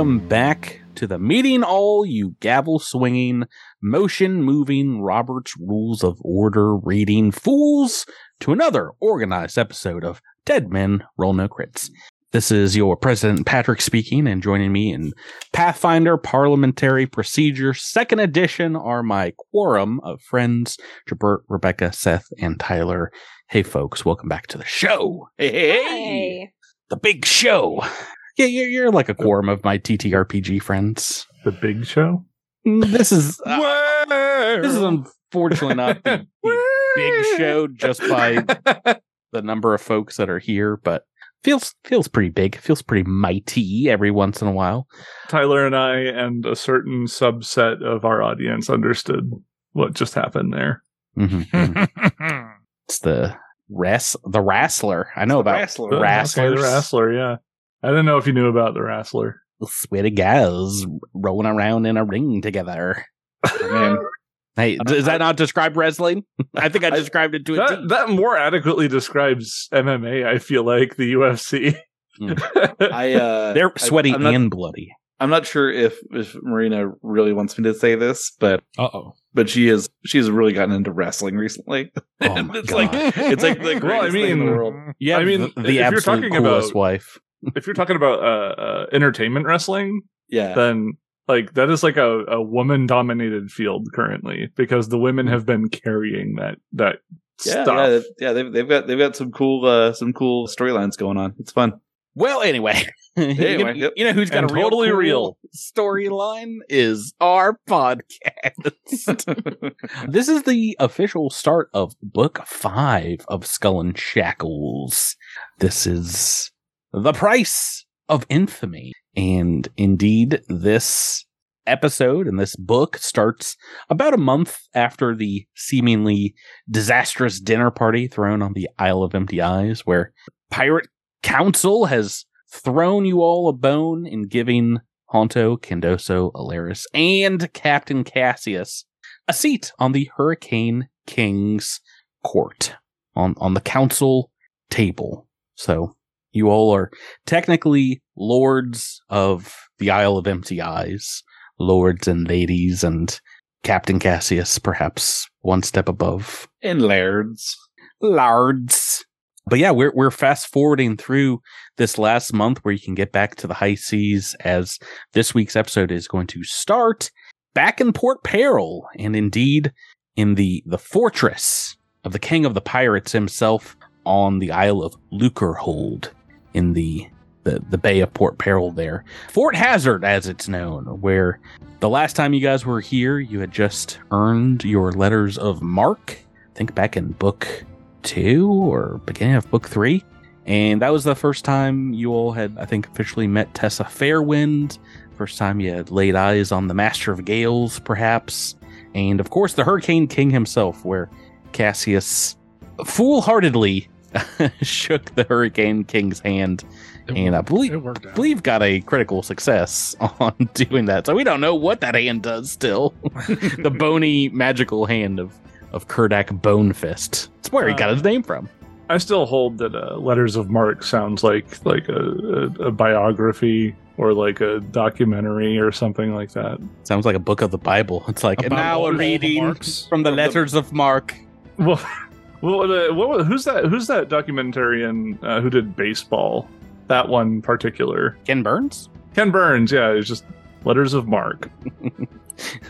welcome back to the meeting all you gavel swinging, motion moving Robert's Rules of Order reading fools to another organized episode of Dead Men Roll No Crits. This is your President Patrick speaking, and joining me in Pathfinder Parliamentary Procedure Second Edition are my quorum of friends, Jabert, Rebecca, Seth, and Tyler. Hey, folks, welcome back to the show. Hey, hey, hey. Hey. the big show. Yeah, you're, you're like a quorum of my TTRPG friends. The Big Show. Mm, This is uh, this is unfortunately not the, the big show just by the number of folks that are here, but feels feels pretty big. Feels pretty mighty every once in a while. Tyler and I and a certain subset of our audience understood what just happened there. Mhm, mhm. it's the ras the wrestler. I know about Wrestler. Okay, the Wrestler, yeah. I didn't know if you knew about the Wrestler. sweaty guys rolling around in a ring together. Man, Hey, does that not describe wrestling? I think I described it to a That T. that more adequately describes MMA, I feel like, the UFC. I uh, They're sweaty I'm not, and bloody. I'm not sure if if Marina really wants me to say this, but Uh oh. but she is she's really gotten into wrestling recently. Oh my it's God. like it's like the greatest Well, I thing in the mean- world. Yeah, I mean, the, if the you're absolute talking coolest about- wife. If you're talking about uh, uh, entertainment wrestling, Yeah, then like that is like a, a woman dominated field currently because the women have been carrying that that yeah, stuff. yeah, yeah. They've they've got they've got some cool uh some cool storylines going on. It's fun. Well, anyway, you, Anyway, know, yep. you know who's got And a real totally cool real. storyline is our podcast. this is the official start of book five of Skull and Shackles. This is the price of infamy. And indeed, this episode and this book starts about a month after the seemingly disastrous dinner party thrown on the Isle of Empty Eyes, where Pirate Council has thrown you all a bone in giving Honto, Kendoso, Alaris, and Captain Cassius a seat on the Hurricane King's court on, on the council table. So you all are technically lords of the Isle of Empty Eyes, lords and ladies, and Captain Cassius perhaps one step above and lairds. lards. But yeah, we're we're fast forwarding through this last month where you can get back to the high seas as this week's episode is going to start back in Port Peril and indeed in the the fortress of the king of the pirates himself on the Isle of Lucrehold in the the, the Bay of Port Peril there. Fort Hazard as it's known, where the last time you guys were here, you had just earned your letters of mark. I think back in book two or beginning of book three. And that was the first time you all had, I think, officially met Tessa Fairwind. First time you had laid eyes on the Master of Gales, perhaps. And of course, the Hurricane King himself, where Cassius foolhardily shook the Hurricane King's hand. And I believe, It believe got a critical success on doing that. So we don't know what that hand does still. the bony magical hand of of Kerdak Bonefist. It's where he got his name from. I still hold that uh, Letters of Mark sounds like like a, a, a biography or like a documentary or something like that. Sounds like a book of the Bible. It's like and About now all a the reading from the letters of Mark. Well, well, uh, what, who's that? Who's that documentarian uh, who did baseball? That one particular. Ken Burns. Ken Burns. Yeah, it's just Letters of Mark.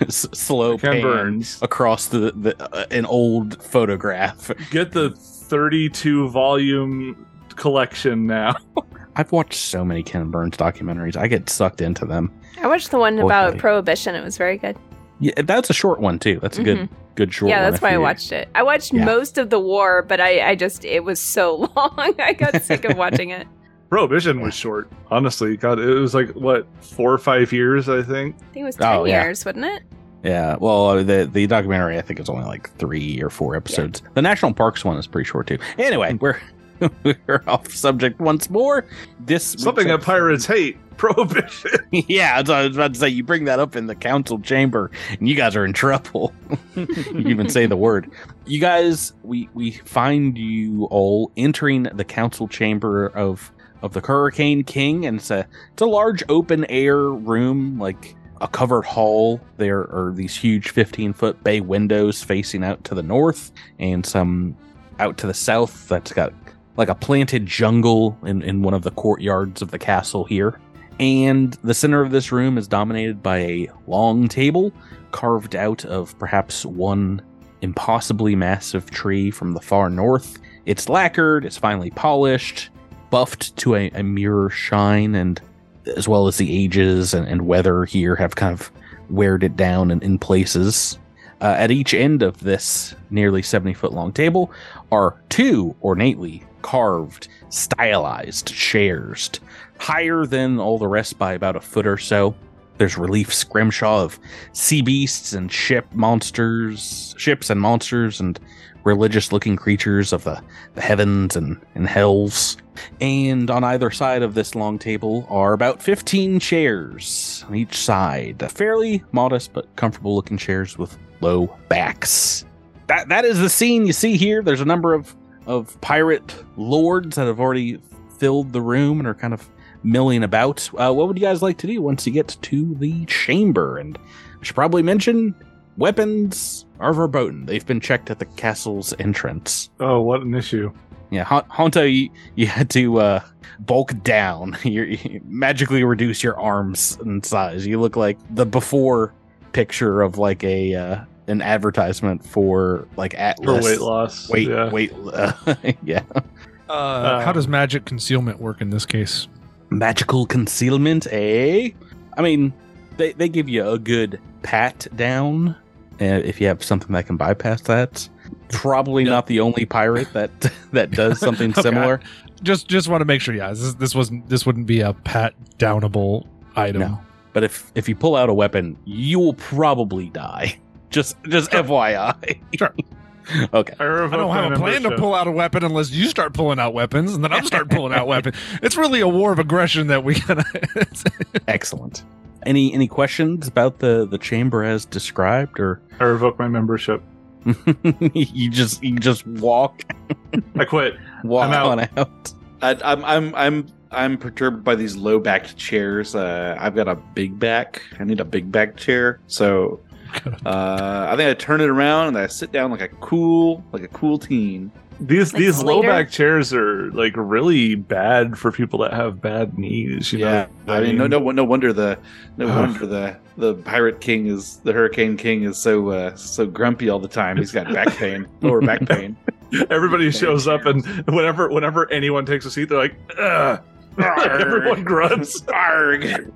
S- slow Ken pan Burns. across the, the uh, an old photograph. Get the 32 volume collection now. I've watched so many Ken Burns documentaries. I get sucked into them. I watched the one Boy, about buddy. prohibition. It was very good. Yeah, that's a short one too. That's a good good short. yeah, one that's if why I watched it. I watched Yeah. most of the war, but I, I just it was so long. I got sick of watching it. Prohibition was short. Honestly, God, it was like what four or five years, I think. I think it was ten Oh, yeah. years, wasn't it? Yeah, well, uh, the the documentary I think is only like three or four episodes. The national parks one is pretty short too. Anyway, we're we're off subject once more. This Something that pirates hate. Prohibition. yeah, that's what I was about to say. You bring that up in the council chamber, and you guys are in trouble. you even say the word. You guys, we we find you all entering the council chamber of of the Hurricane King, and it's a it's a large open air room, like a covered hall. There are these huge 15 foot bay windows facing out to the north, and some out to the south that's got like a planted jungle in, in one of the courtyards of the castle here. And the center of this room is dominated by a long table carved out of perhaps one impossibly massive tree from the far north. It's lacquered, it's finely polished, buffed to a, a mirror shine, and as well as the ages and, and weather here have kind of weared it down in, in places. Uh, at each end of this nearly 70 foot long table are two ornately carved, stylized chairs, higher than all the rest by about a foot or so. There's relief scrimshaw of sea beasts and ship monsters, ships and monsters, and religious looking creatures of the, the heavens and, and hells. And on either side of this long table are about 15 chairs on each side. Fairly modest but comfortable looking chairs with low backs. That that is the scene you see here. There's a number of, of pirate lords that have already filled the room and are kind of milling about. Uh, what would you guys like to do once you get to the chamber? And I should probably mention weapons are verboten. They've been checked at the castle's entrance. Oh, what an issue! Yeah, Hon- Honto, you, you had to uh, bulk down. you you magically reduce your arms in size. You look like the before picture of like a uh, an advertisement for like For Atlas. weight loss. Wait, yeah. wait, uh, yeah. Uh, how does magic concealment work in this case? Magical concealment, eh? I mean, they they give you a good pat down. Uh, if you have something that can bypass that, probably Yeah. not the only pirate that that does something Okay. similar. Just just want to make sure. Yeah, this this wasn't this wouldn't be a pat downable item. No. But if if you pull out a weapon, you will probably die. Just just FYI. Sure. okay. I don't have a plan to pull out a weapon unless you start pulling out weapons, and then I'm start pulling out weapons. It's really a war of aggression that we kind of. Excellent. Any any questions about the the chamber as described, or I revoke my membership. you just you just walk I quit. walk I'm out. on out? I, I'm I'm I'm I'm perturbed by these low backed chairs. Uh, I've got a big back. I need a big back chair. So uh, I think I turn it around and I sit down like a cool like a cool teen. These Like these low back chairs are like really bad for people that have bad knees. You yeah, know? I mean, no, no, no wonder the no Ugh. wonder the the pirate king is the hurricane king is so uh, so grumpy all the time. He's got back pain, lower back pain. Everybody shows up, and whenever whenever anyone takes a seat, they're like, Ugh. everyone grunts. Arg.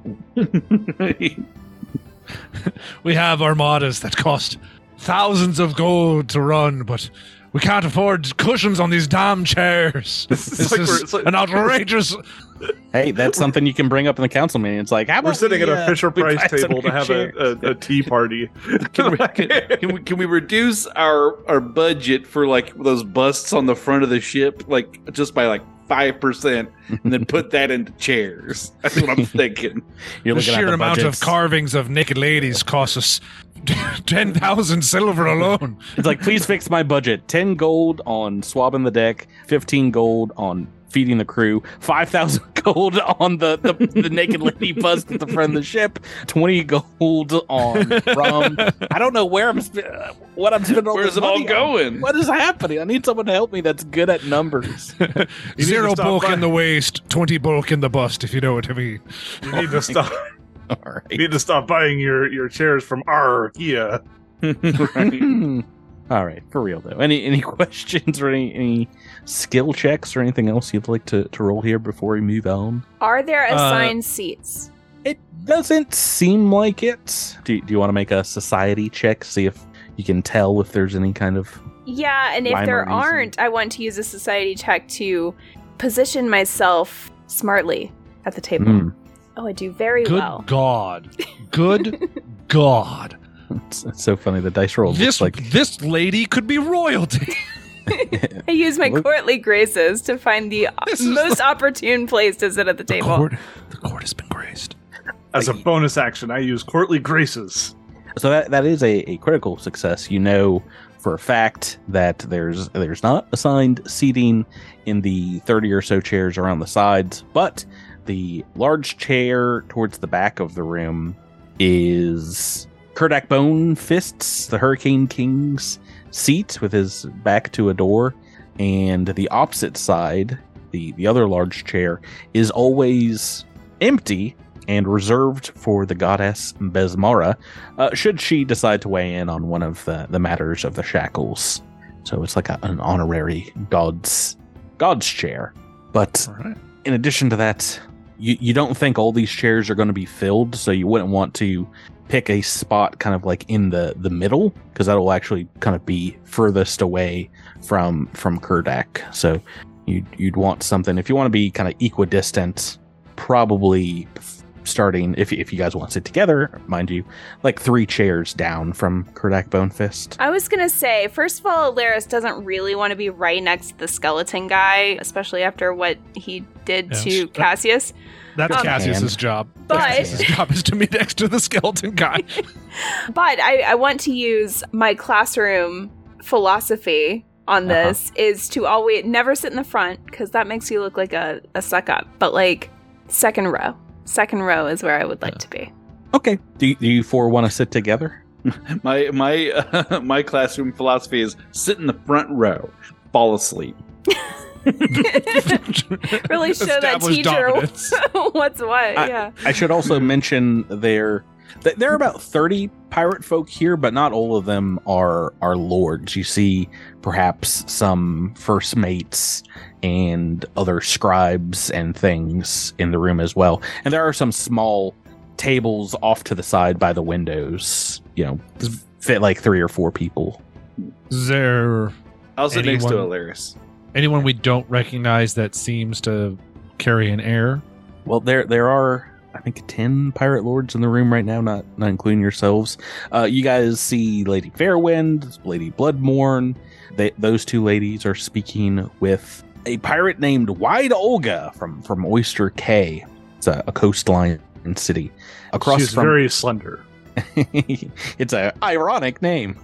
we have armadas that cost thousands of gold to run, but we can't afford cushions on these damn chairs. It's This like is we're- like- an outrageous. Hey, that's something you can bring up in the council meeting. It's like how We're sitting we, at a uh, Fisher we Price table to have a, a, a tea party. Can we, can, can we can we reduce our our budget for like those busts on the front of the ship like just by like five percent, and then put that into chairs? That's what I'm thinking. You're The sheer the amount budgets. of carvings of naked ladies costs us ten thousand silver alone. It's like, please fix my budget. 10 gold on swabbing the deck, 15 gold on feeding the crew, 5,000 gold on the, the, the naked lady bust at the front of the ship, 20 gold on rum. I don't know where I'm sp- uh, what I'm spending all Where's this it all money on. going? What is happening? I need someone to help me that's good at numbers. Zero bulk by- in the waist, twenty bulk in the bust. If you know what I mean. You need to stop. all You need to stop buying your your chairs from our IKEA. Right. All right, for real though. Any any questions or any, any skill checks or anything else you'd like to, to roll here before we move on? Are there Uh, assigned seats? It doesn't seem like it. Do, do you want to make a society check? See if you can tell if there's any kind of. Yeah, and if there aren't, I want to use a society check to position myself smartly at the table. Hmm. Oh, I do very Good well. Good God. Good God. It's, it's so funny. The dice roll This like. this lady could be royalty. I use my Look- courtly graces to find the This is most opportune place to sit at the The table. court, the court has been graced. As a bonus action, I use courtly graces. So that that is a, a critical success. You know for a fact that there's there's not assigned seating in the 30 or so chairs around the sides, but the large chair towards the back of the room is Kerdak Bone Fists, the Hurricane King's seat with his back to a door, and the opposite side, the the other large chair, is always empty and reserved for the goddess Besmara, uh, should she decide to weigh in on one of the, the matters of the shackles. So it's like a, an honorary god's god's chair. But right. in addition to that, you, you don't think all these chairs are going to be filled, so you wouldn't want to pick a spot kind of like in the the middle because that will actually kind of be furthest away from from Kerdak. So you'd you'd want something if you want to be kind of equidistant, probably starting if if you guys want to sit together, mind you, like three chairs down from Kerdak Bonefist. I was gonna say, first of all, Laris doesn't really want to be right next to the skeleton guy, especially after what he did Yes. to Cassius. That's Um, Cassius's And- job. But- Cassius's job is to be next to the skeleton guy. But I, I want to use my classroom philosophy on Uh-huh. this is to always never sit in the front because that makes you look like a, a suck up. But like second row, second row is where I would like Yeah. to be. Okay. Do you, do you four want to sit together? My my uh, my classroom philosophy is sit in the front row, fall asleep. Really show that teacher dominance. what's what. I- yeah. I should also mention there there are about 30 pirate folk here, but not all of them are are lords. You see perhaps some first mates and other scribes and things in the room as well. And there are some small tables off to the side by the windows, you know, fit like three or four people. Is there I'll sit next to Anyone- Alaris. Anyone we don't recognize that seems to carry an air? Well, there there are I think ten pirate lords in the room right now, not not including yourselves. Uh, you guys see Lady Fairwind, Lady Bloodmorn. They, those two ladies are speaking with a pirate named Wide Olga from from Oyster Cay. It's a, a coastline city across She's from. very slender. it's a ironic name.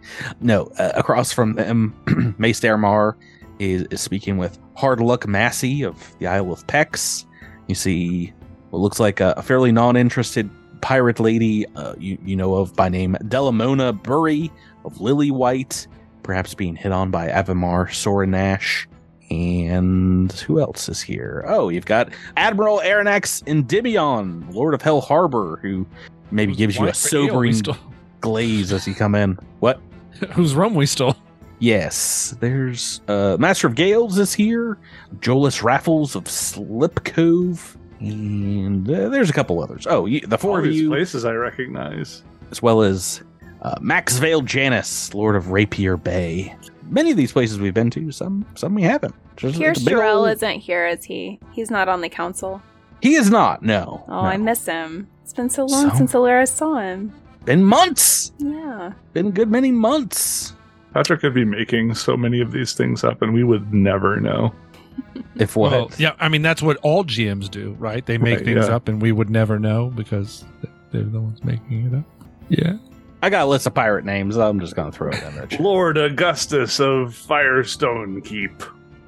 no, uh, across from them, Mace Dermar is, is speaking with Hard Luck Massey of the Isle of Pex. You see what looks like a, a fairly non-interested pirate lady uh, you, you know of by name Delamona Bury of Lily White, perhaps being hit on by Avimar Sorrinash. And who else is here? Oh, you've got Admiral Arronax Endymion, Lord of Hell Harbor, who maybe gives you a sobering glaze as you come in. What? Whose rum we stole? Yes, there's uh, Master of Gales is here, Jolas Raffles of Slip Cove, and uh, there's a couple others. Oh, you, the four All of these you, places I recognize. as well as uh, Max Vale Janus, Lord of Rapier Bay. Many of these places we've been to, some some we haven't. Just Pierce it's a big Jarrell old- isn't here, is he? He's not on the council. He is not. No. Oh, no. I miss him. It's been so long So? since Alaris saw him. Been months. Yeah. Been a good many months. Patrick could be making so many of these things up, and we would never know. If what? Well, yeah, I mean that's what all GMs do, right? They make Right, things yeah. up, and we would never know because they're the ones making it up. Yeah. I got a list of pirate names. I'm just gonna throw it in there. Lord Augustus of Firestone Keep.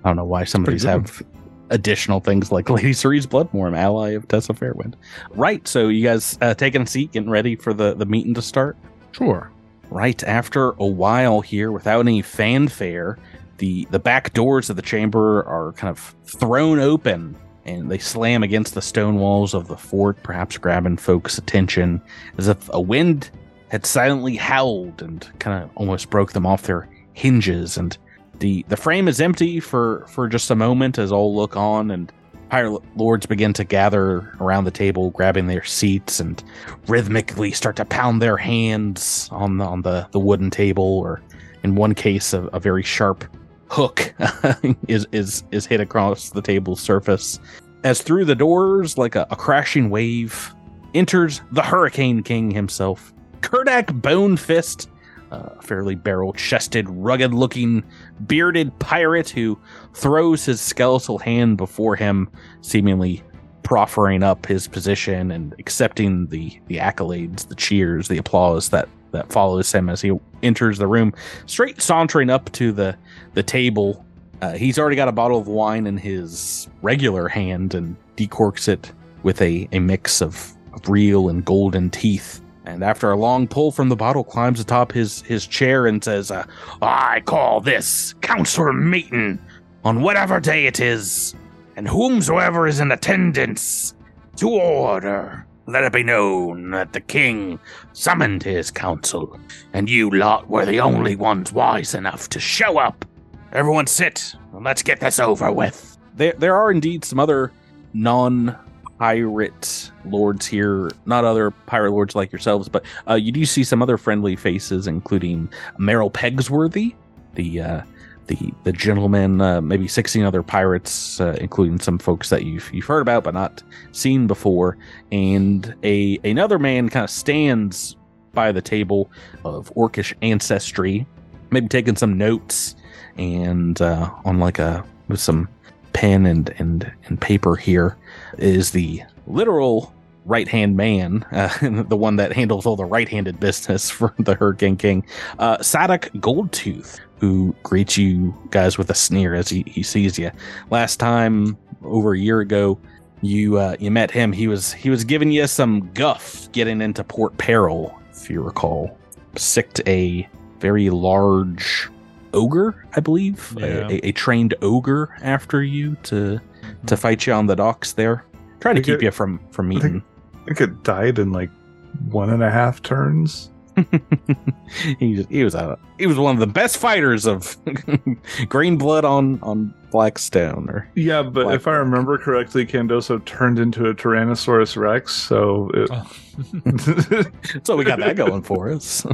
I don't know why some of these have additional things like Lady Cerise Bloodmore, ally of Tessa Fairwind. Right. So you guys uh, taking a seat, getting ready for the the meeting to start. Sure. Right after a while here, without any fanfare, the the back doors of the chamber are kind of thrown open. And they slam against the stone walls of the fort, perhaps grabbing folks' attention, as if a wind had silently howled and kind of almost broke them off their hinges. And the the frame is empty for for just a moment as all look on and pirate lords begin to gather around the table grabbing their seats and rhythmically start to pound their hands on the, on the the wooden table or in one case a, a very sharp hook is is is hit across the table's surface. As through the doors like a, a crashing wave enters the hurricane king himself. Kerdak Bonefist a fairly barrel chested, rugged looking, bearded pirate who throws his skeletal hand before him, seemingly proffering up his position and accepting the the accolades, the cheers, the applause that that follows him as he enters the room, straight sauntering up to the the table. Uh, he's already got a bottle of wine in his regular hand and decorks it with a, a mix of, of real and golden teeth. And after a long pull from the bottle, climbs atop his, his chair and says, uh, I call this council meeting on whatever day it is, and whomsoever is in attendance to order. Let it be known that the king summoned his council, and you lot were the only ones wise enough to show up. Everyone sit, and let's get this over with. There, there are indeed some other non pirate lords here, not other pirate lords like yourselves, but uh, you do see some other friendly faces, including Merrill Pegsworthy, the uh, the the gentleman, uh, maybe sixteen other pirates, uh, including some folks that you've you've heard about but not seen before, and a another man kind of stands by the table of orcish ancestry, maybe taking some notes and uh, on like a with some pen and and and paper here is the literal right hand man, uh, the one that handles all the right handed business for the Hurricane King, uh, Tsadok Goldtooth, who greets you guys with a sneer as he, he sees you. Last time, over a year ago, you uh, you met him. He was he was giving you some guff getting into Port Peril, if you recall. Sicked a very large ogre, I believe, Yeah. a, a trained ogre after you to to fight you on the docks there. Trying to keep it- you from from eating. meeting. I think it died in like one and a half turns. he was, he was a, he was one of the best fighters of green blood on on Blackstone. Or Yeah, but Black if I remember correctly, Candoso turned into a Tyrannosaurus Rex, so it, Oh. so we got that going for us.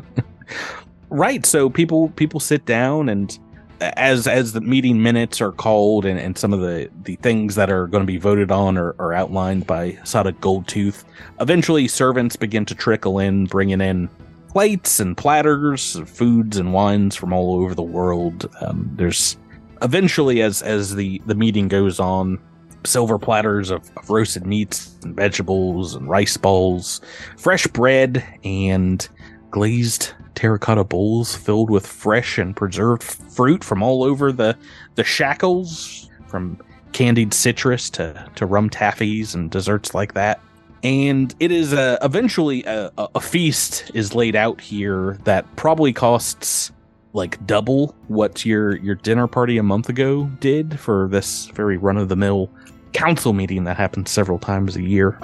right. So people people sit down and as as the meeting minutes are called and, and some of the the things that are going to be voted on are, are outlined by Sada Goldtooth, eventually servants begin to trickle in, bringing in plates and platters, of foods and wines from all over the world. Um, there's eventually as as the the meeting goes on silver platters of, of roasted meats and vegetables and rice bowls fresh bread and glazed terracotta bowls filled with fresh and preserved fruit from all over the the shackles from candied citrus to to rum taffies and desserts like that and it is uh, eventually a, a a feast is laid out here that probably costs like double what your your dinner party a month ago did for this very run of the mill council meeting that happens several times a year.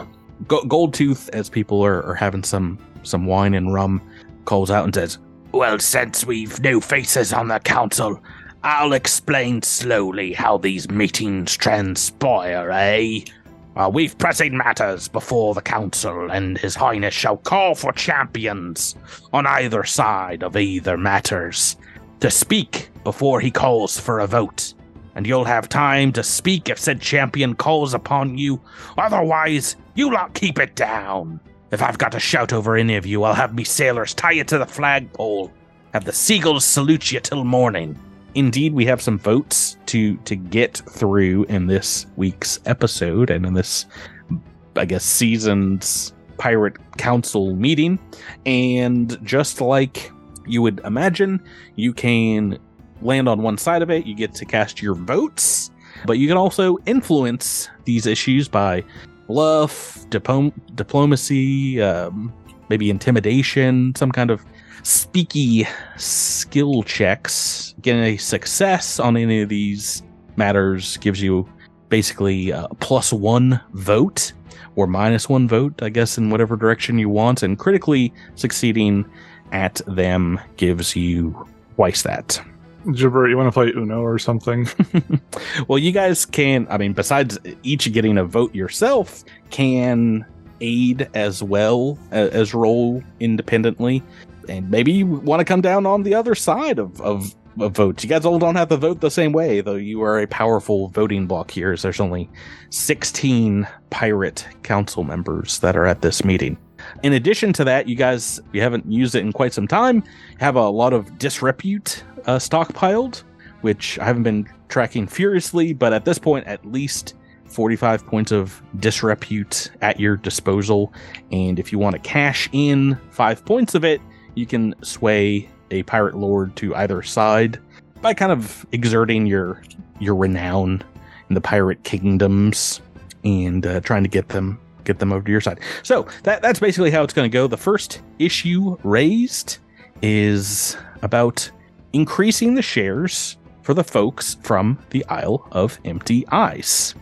Go- Goldtooth, as people are, are having some some wine and rum, calls out and says, "Well, since we've no faces on the council, I'll explain slowly how these meetings transpire, eh?" Uh, we've pressing matters before the council, and His Highness shall call for champions on either side of either matters to speak before he calls for a vote. And you'll have time to speak if said champion calls upon you. Otherwise, you lot keep it down. If I've got to shout over any of you, I'll have me sailors tie you to the flagpole. Have the seagulls salute you till morning. Indeed, we have some votes to to get through in this week's episode and in this, I guess, season's pirate council meeting. And just like you would imagine, you can land on one side of it. You get to cast your votes, but you can also influence these issues by bluff, diplomacy, um, maybe intimidation, some kind of speaky skill checks. Getting a success on any of these matters gives you basically a plus one vote or minus one vote, I guess, in whatever direction you want. And critically succeeding at them gives you twice that. Jibber, you want to play Uno or something? well, you guys can, I mean, besides each getting a vote yourself, can aid as well as roll independently. And maybe you want to come down on the other side of, of, of votes. You guys all don't have to vote the same way, though you are a powerful voting block here. As there's only 16 pirate council members that are at this meeting. In addition to that, you guys, you haven't used it in quite some time, have a lot of disrepute uh, stockpiled, which I haven't been tracking furiously, but at this point, at least 45 points of disrepute at your disposal. And if you want to cash in five points of it, you can sway a pirate lord to either side by kind of exerting your your renown in the pirate kingdoms and uh, trying to get them get them over to your side. So that that's basically how it's going to go. The first issue raised is about increasing the shares for the folks from the Isle of Empty Eyes.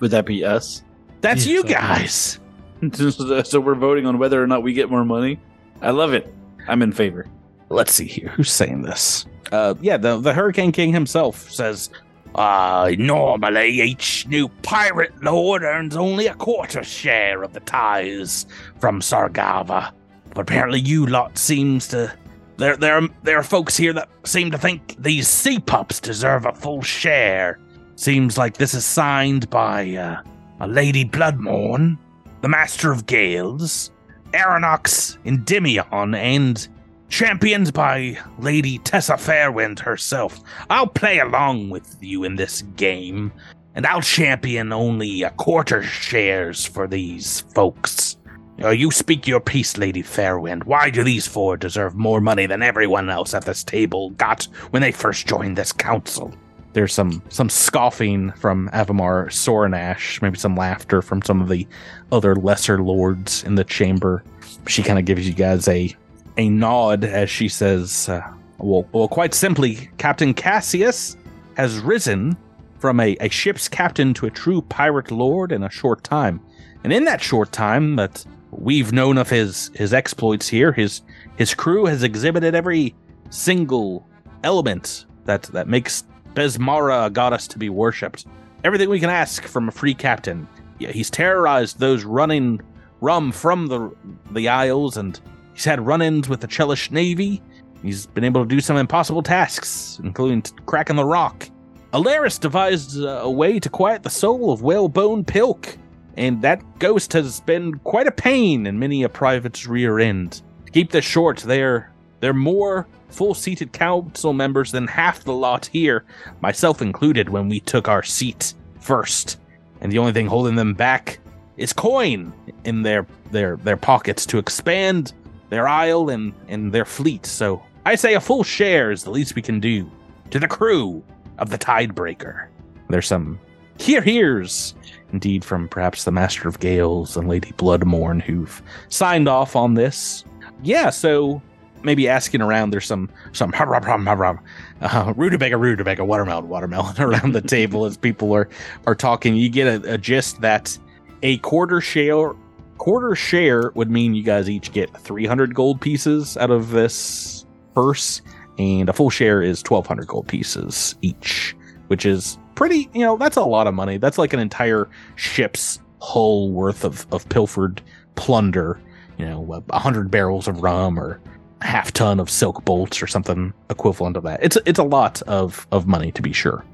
Would that be us? That's Yeah, you guys. so we're voting on whether or not we get more money. I love it. I'm in favor. Let's see here. Who's saying this? Uh, yeah, the the Hurricane King himself says, "Uh, normally each new pirate lord earns only a quarter share of the ties from Sargava, but apparently you lot seems to there there there are folks here that seem to think these sea pups deserve a full share. Seems like this is signed by uh, a Lady Bloodmorn, the Master of Gales, Arronax Endymion, and championed by Lady Tessa Fairwind herself. I'll play along with you in this game, and I'll champion only a quarter shares for these folks. Uh, you speak your piece, Lady Fairwind. Why do these four deserve more money than everyone else at this table got when they first joined this council? There's some some scoffing from Avimar Sorrinash, maybe some laughter from some of the other lesser lords in the chamber. She kind of gives you guys a a nod as she says, uh, well, well, quite simply, Captain Cassius has risen from a, a ship's captain to a true pirate lord in a short time. And in that short time that we've known of his, his exploits here, his his crew has exhibited every single element that, that makes Besmara a goddess to be worshipped. Everything we can ask from a free captain. Yeah, he's terrorized those running rum from the the isles and He's had run ins with the Chelish Navy. He's been able to do some impossible tasks, including cracking the rock. Alaris devised a way to quiet the soul of Whalebone Pilk, and that ghost has been quite a pain in many a private's rear end. To keep this short, they're, they're more full seated council members than half the lot here, myself included, when we took our seat first. And the only thing holding them back is coin in their, their, their pockets to expand their isle and, and their fleet. So I say a full share is the least we can do to the crew of the Tidebreaker. There's some here here's indeed from perhaps the Master of Gales and Lady Bloodmorn who've signed off on this. Yeah, so maybe asking around there's some some uh, rutabaga rutabaga watermelon watermelon around the table as people are are talking you get a, a gist that a quarter share quarter share would mean you guys each get 300 gold pieces out of this purse and a full share is 1200 gold pieces each which is pretty you know that's a lot of money. That's like an entire ship's hull worth of, of pilfered plunder you know a 100 barrels of rum or half ton of silk bolts or something equivalent of that. It's it's a lot of of money to be sure.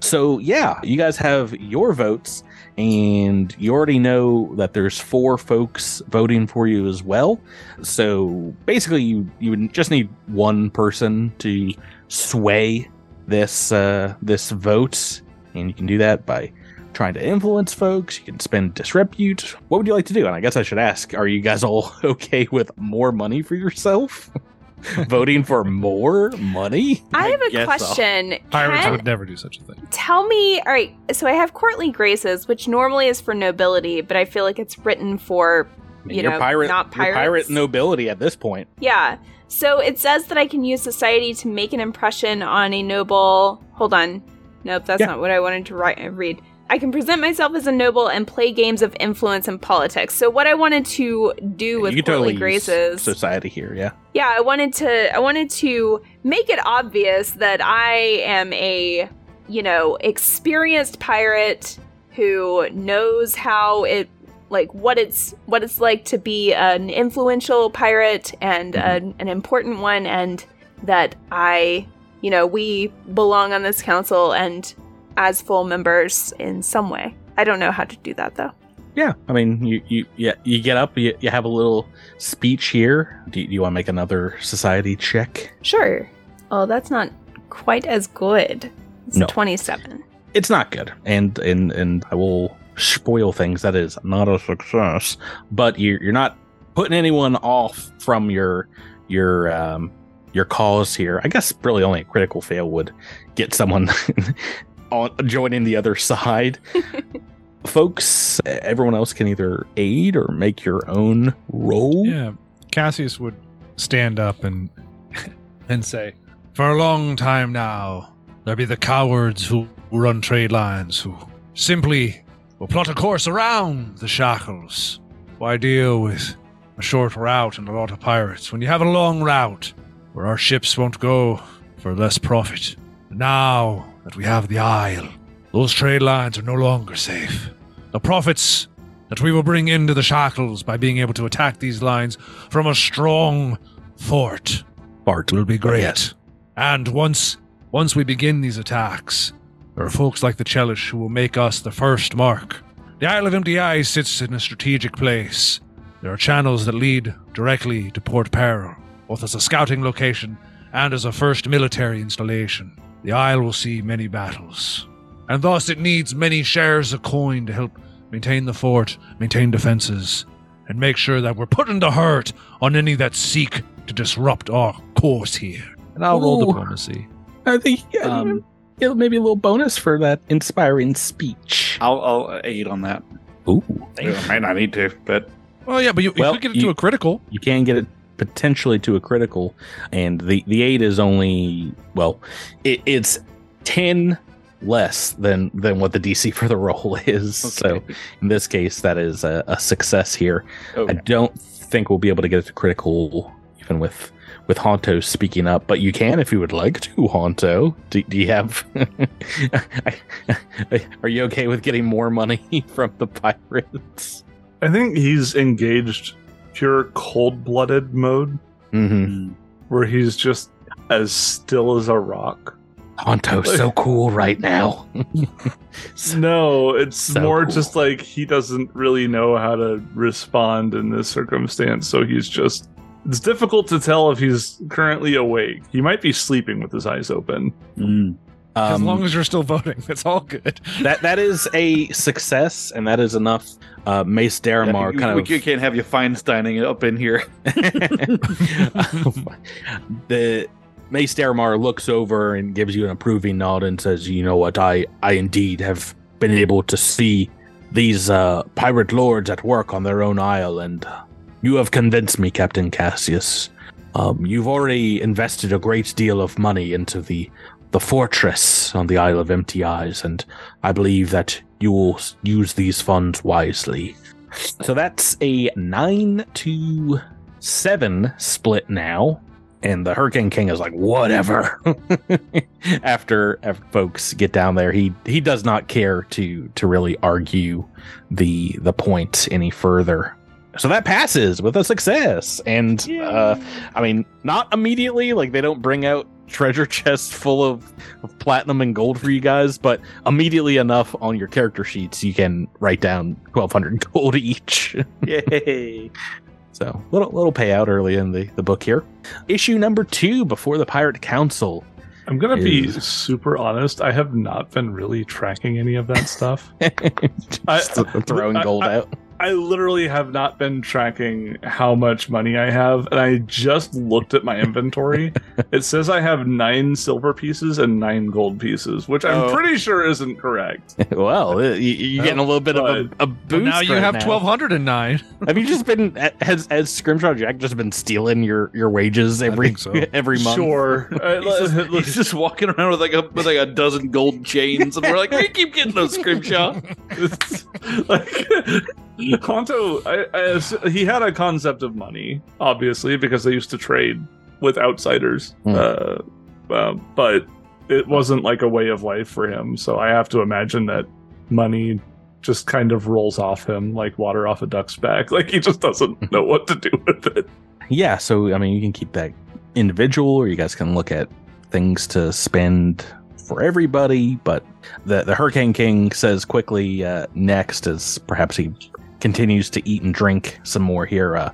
So yeah you guys have your votes and you already know that there's four folks voting for you as well. So basically, you you would just need one person to sway this uh, this vote, and you can do that by trying to influence folks. You can spend disrepute. What would you like to do? And I guess I should ask: Are you guys all okay with more money for yourself? Voting for more money? I have a guess so. question. Pirates Can- would never do such a thing. Tell me, all right. So I have courtly graces, which normally is for nobility, but I feel like it's written for I mean, You know, pirate, not you're pirate nobility at this point. yeah. So it says that I can use society to make an impression on a noble. Hold on. Nope, that's Yeah. not what I wanted to write. And read. I can present myself as a noble and play games of influence and politics. So what I wanted to do with you totally graces, society here, yeah. yeah, I wanted to I wanted to make it obvious that I am a, you know, experienced pirate who knows how it like what it's what it's like to be an influential pirate and mm-hmm. an, an important one and that I, you know, we belong on this council and as full members in some way. I don't know how to do that though. Yeah, I mean, you you yeah, you get up, you, you have a little speech here. Do you, do you want to make another society check? Sure. Oh, that's not quite as good. It's No. 27. it's not good, and and and I will spoil things. That is not a success, but you're you're not putting anyone off from your your um your cause here. I guess really only a critical fail would get someone on joining the other side. Folks, everyone else can either aid or make your own roll. Yeah, Cassius would stand up and and say, "For a long time now, there be the cowards who run trade lines who simply will plot a course around the shackles. Why deal with a short route and a lot of pirates when you have a long route where our ships won't go for less profit? Now that we have the Isle, those trade lines are no longer safe. The profits that we will bring into the shackles by being able to attack these lines from a strong fort Bart will be great. And once once we begin these attacks, there are folks like the Chelish who will make us the first mark. The Isle of Empty Eyes sits in a strategic place. There are channels that lead directly to Port Peril, both as a scouting location and as a first military installation. The Isle will see many battles, and thus it needs many shares of coin to help maintain the fort, maintain defenses, and make sure that we're putting the hurt on any that seek to disrupt our course here. And I'll roll Ooh. diplomacy. I think um, Um, yeah, maybe a little bonus for that inspiring speech. I'll, I'll aid on that. Ooh, I might not need to, but Well, yeah, but you, Well, you could get it you- to a critical. you can get it potentially to a critical, and the the aid is only well, it, it's ten less than than what the DC for the roll is. So in this case, that is a, a success here. Oh, I don't think we'll be able to get it to critical even with with Honto speaking up, but you can if you would like to, Honto. Do, do you have? Are you okay with getting more money from the pirates? I think he's engaged pure cold blooded mode Mm-hmm. where he's just as still as a rock. Honto's so cool right now. So- No, it's So more cool. just like he doesn't really know how to respond in this circumstance. So he's just. It's difficult to tell if he's currently awake. He might be sleeping with his eyes open. mm. as Um, long as you're still voting, that's all good. that that is a success, and that is enough. Uh, Mace Daramar Yeah, kind we, of we can't have you Feinsteining up in here. the Mace Daramar looks over and gives you an approving nod and says, "You know what? I I indeed have been able to see these uh, pirate lords at work on their own isle, and you have convinced me, Captain Cassius. Um, you've already invested a great deal of money into the the fortress on the Isle of Empty Eyes, and I believe that you will use these funds wisely." So that's a nine to seven split now. And the Hurricane King is like, whatever. after, after folks get down there, he he does not care to to really argue the the point any further. So that passes with a success. And uh I mean, not immediately, like they don't bring out treasure chests full of, of platinum and gold for you guys, but immediately enough on your character sheets you can write down twelve hundred gold each. Yay. So little little payout early in the, the book here. Issue number two before the Pirate Council. I'm gonna be super honest. I have not been really tracking any of that stuff. Just I- throwing I- gold I- out. I literally have not been tracking how much money I have, and I just looked at my inventory. it says I have nine silver pieces and nine gold pieces, which I'm Oh. pretty sure isn't correct. well, you, you're getting a little bit of a, a boost. now you right have 1209. Have you just been has has Scrimshaw Jack just been stealing your your wages every so. every month? Sure. Uh, He's just, he's just walking around with like a with like a dozen gold chains, and we're like, we keep getting those scrimshaw. It's like Honto, I, I, he had a concept of money, obviously, because they used to trade with outsiders. Hmm. Uh, uh, but it wasn't like a way of life for him. So I have to imagine that money just kind of rolls off him like water off a duck's back. Like he just doesn't know what to do with it. Yeah, so I mean, you can keep that individual, or you guys can look at things to spend for everybody. But the the Hurricane King says quickly uh, next, as perhaps he continues to eat and drink some more here. Uh,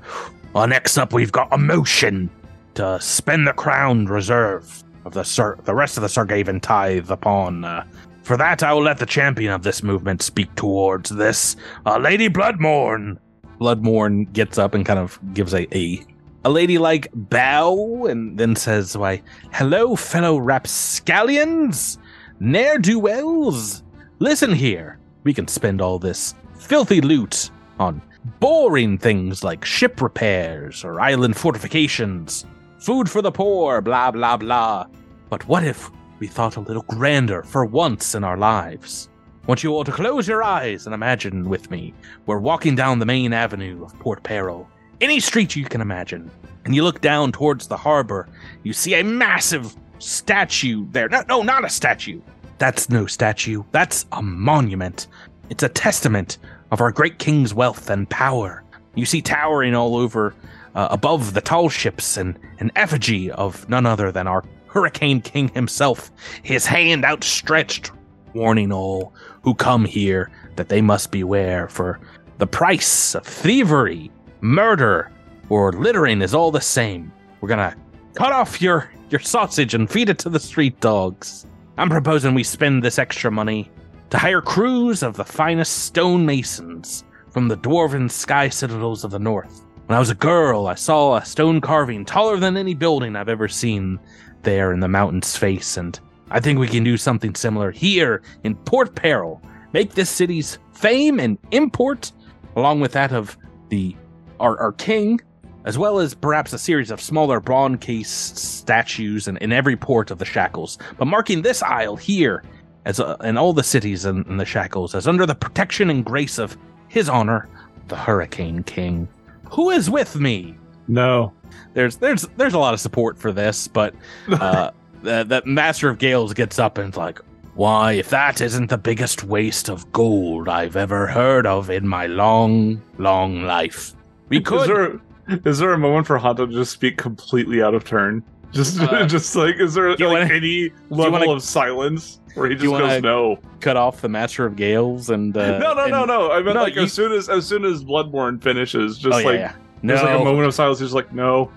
uh, next up, we've got a motion to spend the crown reserve of the Sir, the rest of the Sargavan tithe upon uh, For that, I will let the champion of this movement speak towards this, uh, Lady Bloodmorn. Bloodmorn gets up and kind of gives a, a a ladylike bow and then says, Why, hello, fellow rapscallions, ne'er do wells. Listen here, we can spend all this filthy loot on boring things like ship repairs or island fortifications, food for the poor, blah, blah, blah. But what if we thought a little grander for once in our lives? want you all to close your eyes and imagine with me. We're walking down the main avenue of Port Peril any street you can imagine. And you look down towards the harbor, you see a massive statue there. No, no, not a statue. That's no statue. That's a monument. It's a testament of our great king's wealth and power. You see towering all over uh, above the tall ships an, an effigy of none other than our Hurricane King himself, his hand outstretched, warning all who come here that they must beware, for the price of thievery murder, or littering is all the same. We're gonna cut off your your sausage and feed it to the street dogs. I'm proposing we spend this extra money to hire crews of the finest stone masons from the dwarven sky citadels of the north. When I was a girl, I saw a stone carving taller than any building I've ever seen there in the mountain's face, and I think we can do something similar here in Port Peril. Make this city's fame and import, along with that of the our, our king, as well as perhaps a series of smaller bronze cased statues in, in every port of the shackles, but marking this isle here as uh, in all the cities and, in the shackles as under the protection and grace of his honor, the Hurricane King. Who is with me? No. There's there's there's a lot of support for this, but uh, that that Master of Gales gets up and is like, why, if that isn't the biggest waste of gold I've ever heard of in my long, long life. We Is could. there, is there a moment for Honto to just speak completely out of turn? Just, Uh, just like, is there like wanna- any level wanna- of silence where he just goes no? cut off the Master of Gales and uh, no, no, no, and- no. I meant No, like you- as soon as as soon as Bloodborne finishes, just oh, yeah, like yeah. there's like a moment of silence. He's like, no.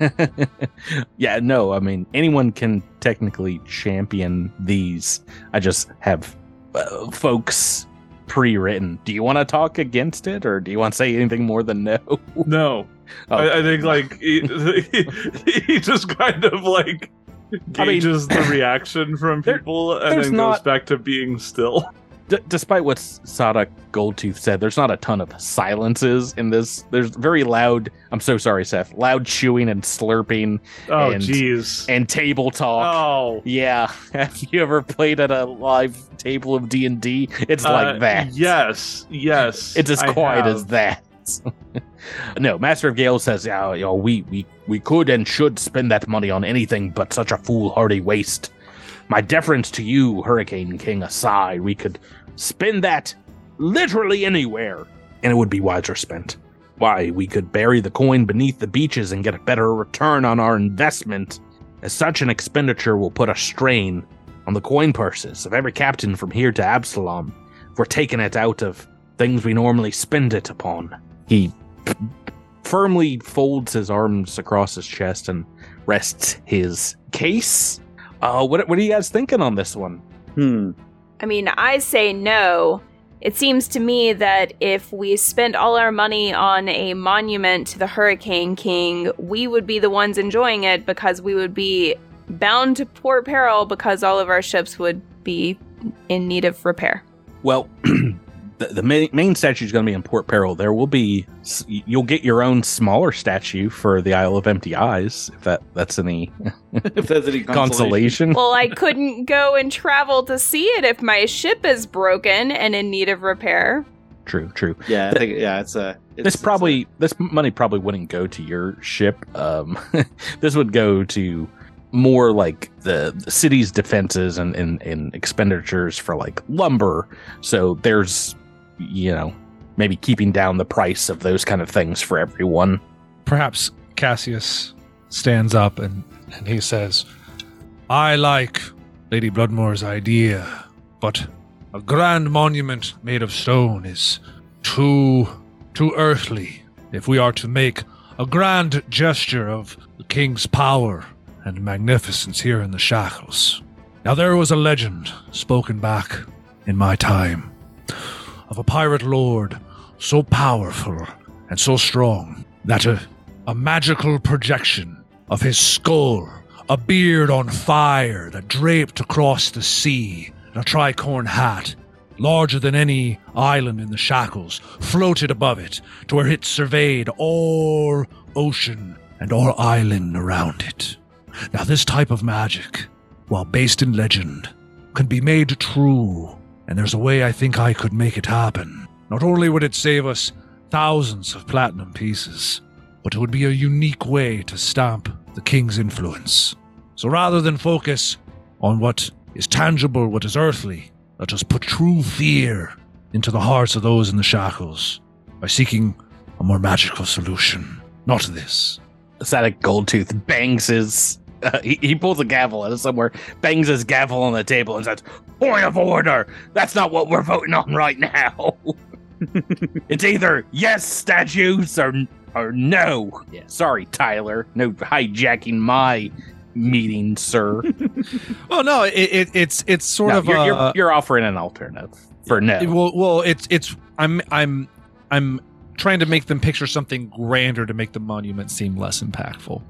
yeah, no. I mean, anyone can technically champion these. I just have uh, folks pre-written. Do you want to talk against it, or do you want to say anything more than no? No, Oh. I, I think like he, he, he just kind of like I mean- gauges the reaction from There- people and there's then goes not- back to being still. D- despite what Sada Goldtooth said, there's not a ton of silences in this. There's very loud. I'm so sorry, Seth. Loud chewing and slurping Oh, And- jeez. and table talk. Oh, Yeah, have you ever played at a live table of D and D? It's like Uh, that. Yes, yes. it's as I quiet have. as that. no, Master of Gale says, "Yeah, you know, we we we could and should spend that money on anything but such a foolhardy waste. My deference to you, Hurricane King aside, we could spend that literally anywhere, and it would be wiser spent. Why, we could bury the coin beneath the beaches and get a better return on our investment, as such an expenditure will put a strain on the coin purses of every captain from here to Absalom. If we're taking it out of things we normally spend it upon. He firmly folds his arms across his chest and rests his case. Uh, what, what are you guys thinking on this one? Hmm. I mean, I say no. It seems to me that if we spent all our money on a monument to the Hurricane King, we would be the ones enjoying it because we would be bound to Port Peril because all of our ships would be in need of repair. Well, the, the main, main statue is going to be in Port Peril. There will be, you'll get your own smaller statue for the Isle of Empty Eyes, if that that's any if that's any consolation. consolation. Well, I couldn't go and travel to see it if my ship is broken and in need of repair. True, true. Yeah, I think yeah, it's a. It's, this it's probably this money probably wouldn't go to your ship. Um, this would go to more like the, the city's defenses and, and, and expenditures for like lumber. So there's you know maybe keeping down the price of those kind of things for everyone. Perhaps Cassius stands up and, and he says, I like Lady Bloodmore's idea, but a grand monument made of stone is too too earthly if we are to make a grand gesture of the king's power and magnificence here in the shackles. Now, there was a legend spoken back in my time of a pirate lord so powerful and so strong that a, a magical projection of his skull, a beard on fire that draped across the sea, and a tricorn hat, larger than any island in the shackles, floated above it to where it surveyed all ocean and all island around it. Now, this type of magic, while based in legend, can be made true, and there's a way I think I could make it happen. Not only would it save us thousands of platinum pieces, but it would be a unique way to stamp the king's influence. So rather than focus on what is tangible, what is earthly, let us put true fear into the hearts of those in the shackles by seeking a more magical solution. Not this. Static Goldtooth bangs his. Uh, he, he pulls a gavel out of somewhere, bangs his gavel on the table, and says, Point of order! That's not what we're voting on right now. it's either yes, statues, or, or no. Yeah, sorry, Tyler. No hijacking my meeting, sir. Oh no, it, it, it's it's sort No, of you're, a, you're, you're offering an alternative for no. Well, well, it's it's I'm I'm I'm trying to make them picture something grander to make the monument seem less impactful.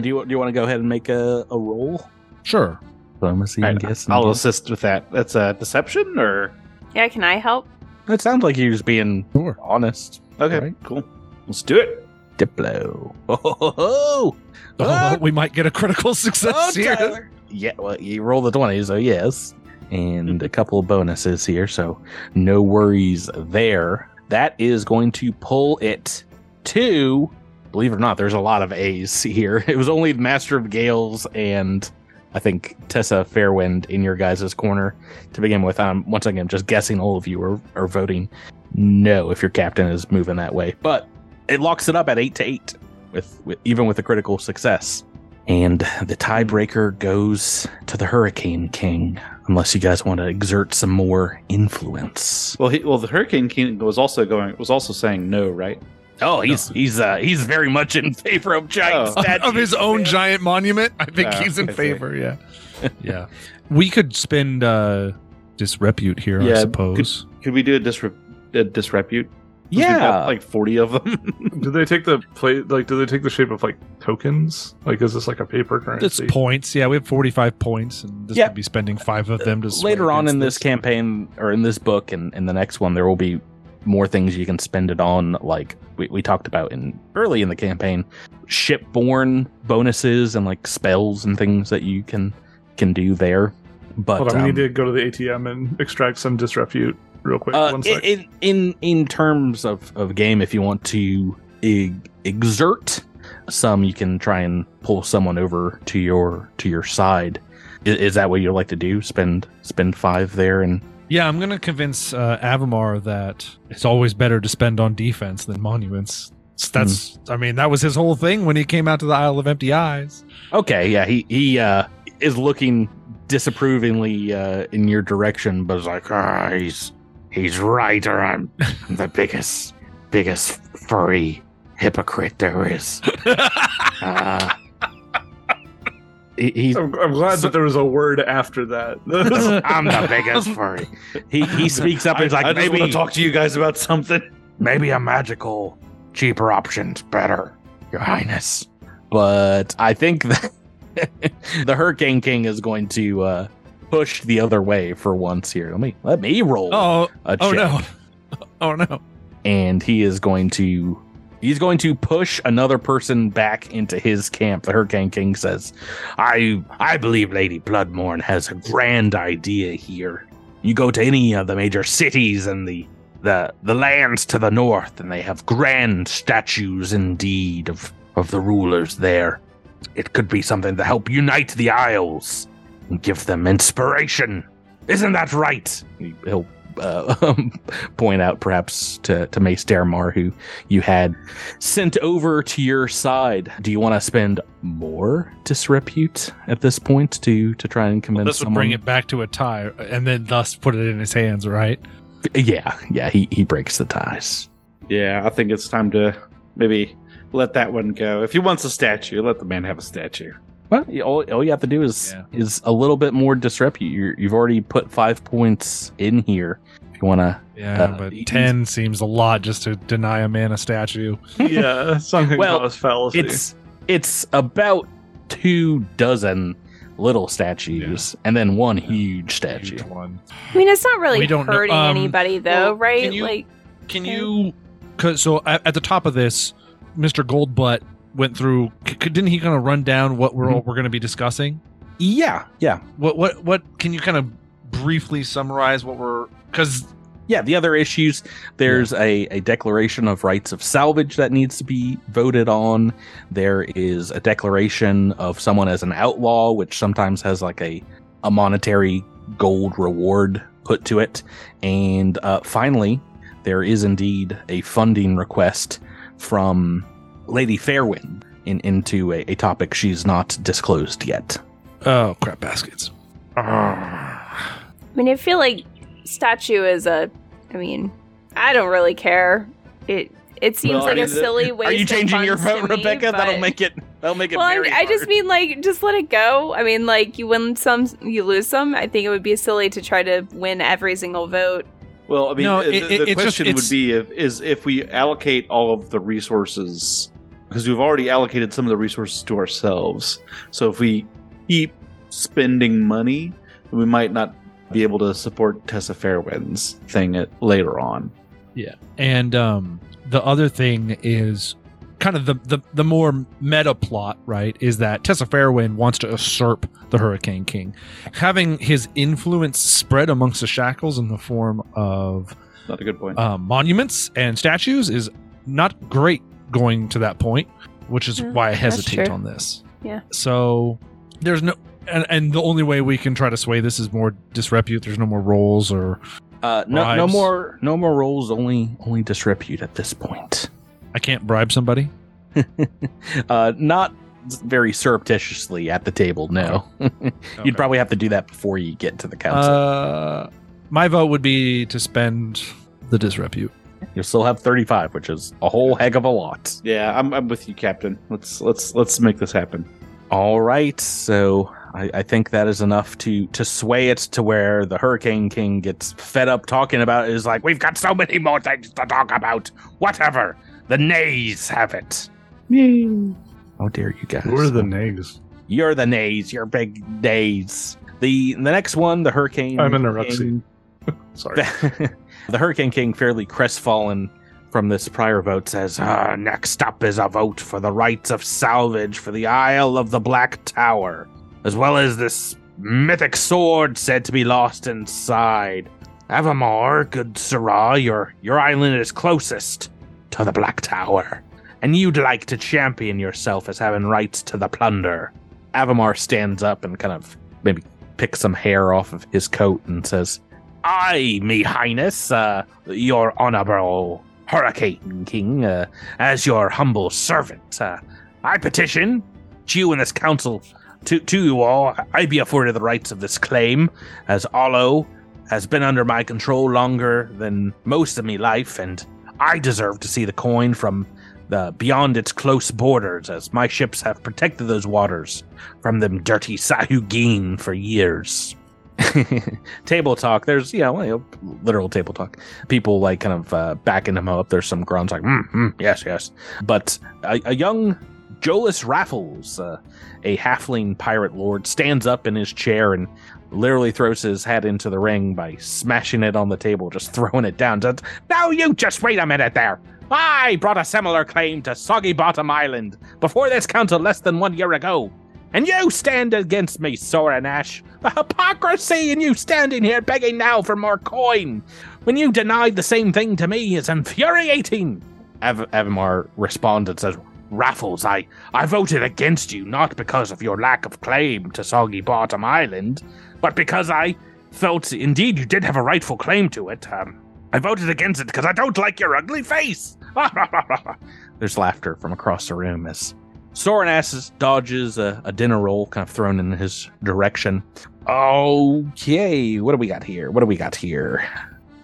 Do you do you want to go ahead and make a, a roll? Sure. Diplomacy, All I guess. I'll assist with that. That's a deception, or Yeah, can I help? It sounds like you're just being Sure. honest. okay, Right. cool. Let's do it. Diplo. Oh, ho, ho, ho. Oh, we might get a critical success Oh, here. Tyler. Yeah, well, you roll the 20, so yes. And a couple of bonuses here, so no worries there. That is going to pull it to, believe it or not, there's a lot of A's here. It was only Master of Gales and I think Tessa Fairwind in your guys' corner to begin with. I'm once again just guessing all of you are, are voting no if your captain is moving that way. But it locks it up at eight to eight with, with even with a critical success. And the tiebreaker goes to the Hurricane King, unless you guys want to exert some more influence. Well, he, well, the Hurricane King was also going was also saying no, right? Oh, he's he's uh he's very much in favor of giant Oh. statues of his own giant monument. I think Yeah, he's in I see. favor. Yeah, yeah. We could spend uh, disrepute here, I suppose. Could we do a, disre- a disrepute? 'Cause we've got, Yeah, like forty of them. Do they take the play? Like, do they take the shape of like tokens? Like, is this like a paper currency? It's points. Yeah, we have forty-five points, and this Yeah. would be spending five of them to. sway later on in against this campaign or in this book and in the next one there will be more things you can spend it on like we, we talked about in early in the campaign shipborne bonuses and like spells and things that you can can do there. But Hold on, we um, need to go to the ATM and extract some disrepute real quick. uh, in, in in terms of of game if you want to exert some you can try and pull someone over to your to your side. Is, is that what you'd like to do? Spend spend five there and Yeah, I'm gonna convince uh, Avimar that it's always better to spend on defense than monuments. That's, I mean, that was his whole thing when he came out to the Isle of Empty Eyes. Okay, yeah, he he uh, is looking disapprovingly uh, in your direction, but is like, ah, he's he's right, or I'm the biggest biggest furry hypocrite there is. Uh, he, he's I'm, I'm glad so- that there was a word after that. I'm the biggest furry. He he speaks up and he's like, I just maybe want to talk to you guys about something. maybe a magical, cheaper option's better, Your Highness. But I think that the Hurricane King is going to uh, push the other way for once here. Let me let me roll Oh, a oh no, oh no. and he is going to he's going to push another person back into his camp. The Hurricane King says, "I I believe Lady Bloodmourn has a grand idea here. You go to any of the major cities and the the the lands to the north, and they have grand statues indeed of of the rulers there. It could be something to help unite the isles and give them inspiration. Isn't that right?" He'll uh, point out perhaps to, to Mace Daramar, who you had sent over to your side. Do you want to spend more disrepute at this point to to try and convince This would someone? bring it back to a tie, and then thus put it in his hands, right? Yeah, yeah. He he breaks the ties. Yeah, I think it's time to maybe let that one go. If he wants a statue, let the man have a statue. Well, all, all you have to do is Yeah. is a little bit more disrepute. You're, you've already put five points in here. If you want to, Yeah, Uh, but he's- 10 seems a lot just to deny a man a statue. yeah, something Well, cause fallacy. it's it's about two dozen little statues and then one huge statue. Huge one. I mean, it's not really We don't hurting um, anybody, though, well, right? can you- like, Can you? Cause so at, at the top of this, Mr. Goldbutt went through. C- c- didn't he kind of run down what we're Mhm. we're going to be discussing? Yeah, yeah, What what what? Can you kind of briefly summarize what we're? Because yeah. The other issues there's a, a declaration of rights of salvage that needs to be voted on. There is a declaration of someone as an outlaw, which sometimes has like a a monetary gold reward put to it. And uh, finally, there is indeed a funding request from Lady Fairwind in, into a, a topic she's not disclosed yet. oh crap baskets. I mean, I feel like statue is a. I mean, I don't really care. It it seems Well, I like mean, a the- silly waste. Are you changing your funds to vote, me, Rebecca? That'll make it. That'll make it. Well, I, very I just mean like just let it go. I mean, like you win some, you lose some. I think it would be silly to try to win every single vote. Well, I mean, No, the, it- the it- it's just- question it's- would be if is if we allocate all of the resources because we've already allocated some of the resources to ourselves. So if we keep spending money, we might not be able to support Tessa Fairwind's thing at, later on. Yeah, and um, the other thing is kind of the, the the more meta plot, right? Is that Tessa Fairwind wants to usurp the Hurricane King, having his influence spread amongst the shackles in the form of Not a good point. um, monuments and statues is not great going to that point, which is Yeah, why I hesitate on this. Yeah. So there's no. And, and the only way we can try to sway this is more disrepute. There's no more roles or Uh, no, no more, no more roles. Only, only disrepute at this point. I can't bribe somebody. uh, not very surreptitiously at the table. No, you'd probably have to do that before you get to the council. Uh, my vote would be to spend the disrepute. You'll still have thirty-five, which is a whole heck of a lot. yeah, I'm, I'm with you, Captain. Let's let's let's make this happen. All right, so I, I think that is enough to to sway it to where the Hurricane King gets fed up talking about it. Is like, we've got so many more things to talk about. Whatever, the nays have it. Oh dear, you guys? Who are the nays? You're the nays. You're big nays. The the next one, the Hurricane. I'm in a Ruxy. King- Sorry. the Hurricane King, fairly crestfallen from this prior vote, says, "Ah, Next up is a vote for the rights of salvage for the Isle of the Black Tower, as well as this mythic sword said to be lost inside. Avimar, good Sirrah, your, your island is closest to the Black Tower, and you'd like to champion yourself as having rights to the plunder. Avimar stands up and kind of maybe picks some hair off of his coat and says, I, me highness, uh, your honorable Hurricane King, uh, as your humble servant, uh, I petition you and this council to, to you all, I be afforded the rights of this claim, as Olo has been under my control longer than most of me life, and I deserve to see the coin from the beyond its close borders, as my ships have protected those waters from them dirty Sahuagin for years. table talk. There's you know, literal table talk. People like kind of uh, backing him up. There's some grunts like, mm, mm, yes, yes. But a, a young Jolus Raffles, uh, a halfling pirate lord, stands up in his chair and literally throws his hat into the ring by smashing it on the table, just throwing it down. Now you just wait a minute there. I brought a similar claim to Soggy Bottom Island before this council less than one year ago. And you stand against me, Sorrinash. The hypocrisy in you standing here begging now for more coin when you denied the same thing to me is infuriating. Av- Avamar responded, says, Raffles, I, I voted against you not because of your lack of claim to Soggy Bottom Island, but because I felt indeed you did have a rightful claim to it. Um, I voted against it because I don't like your ugly face. There's laughter from across the room as Soren asses dodges a, a dinner roll kind of thrown in his direction. Okay, what do we got here? What do we got here?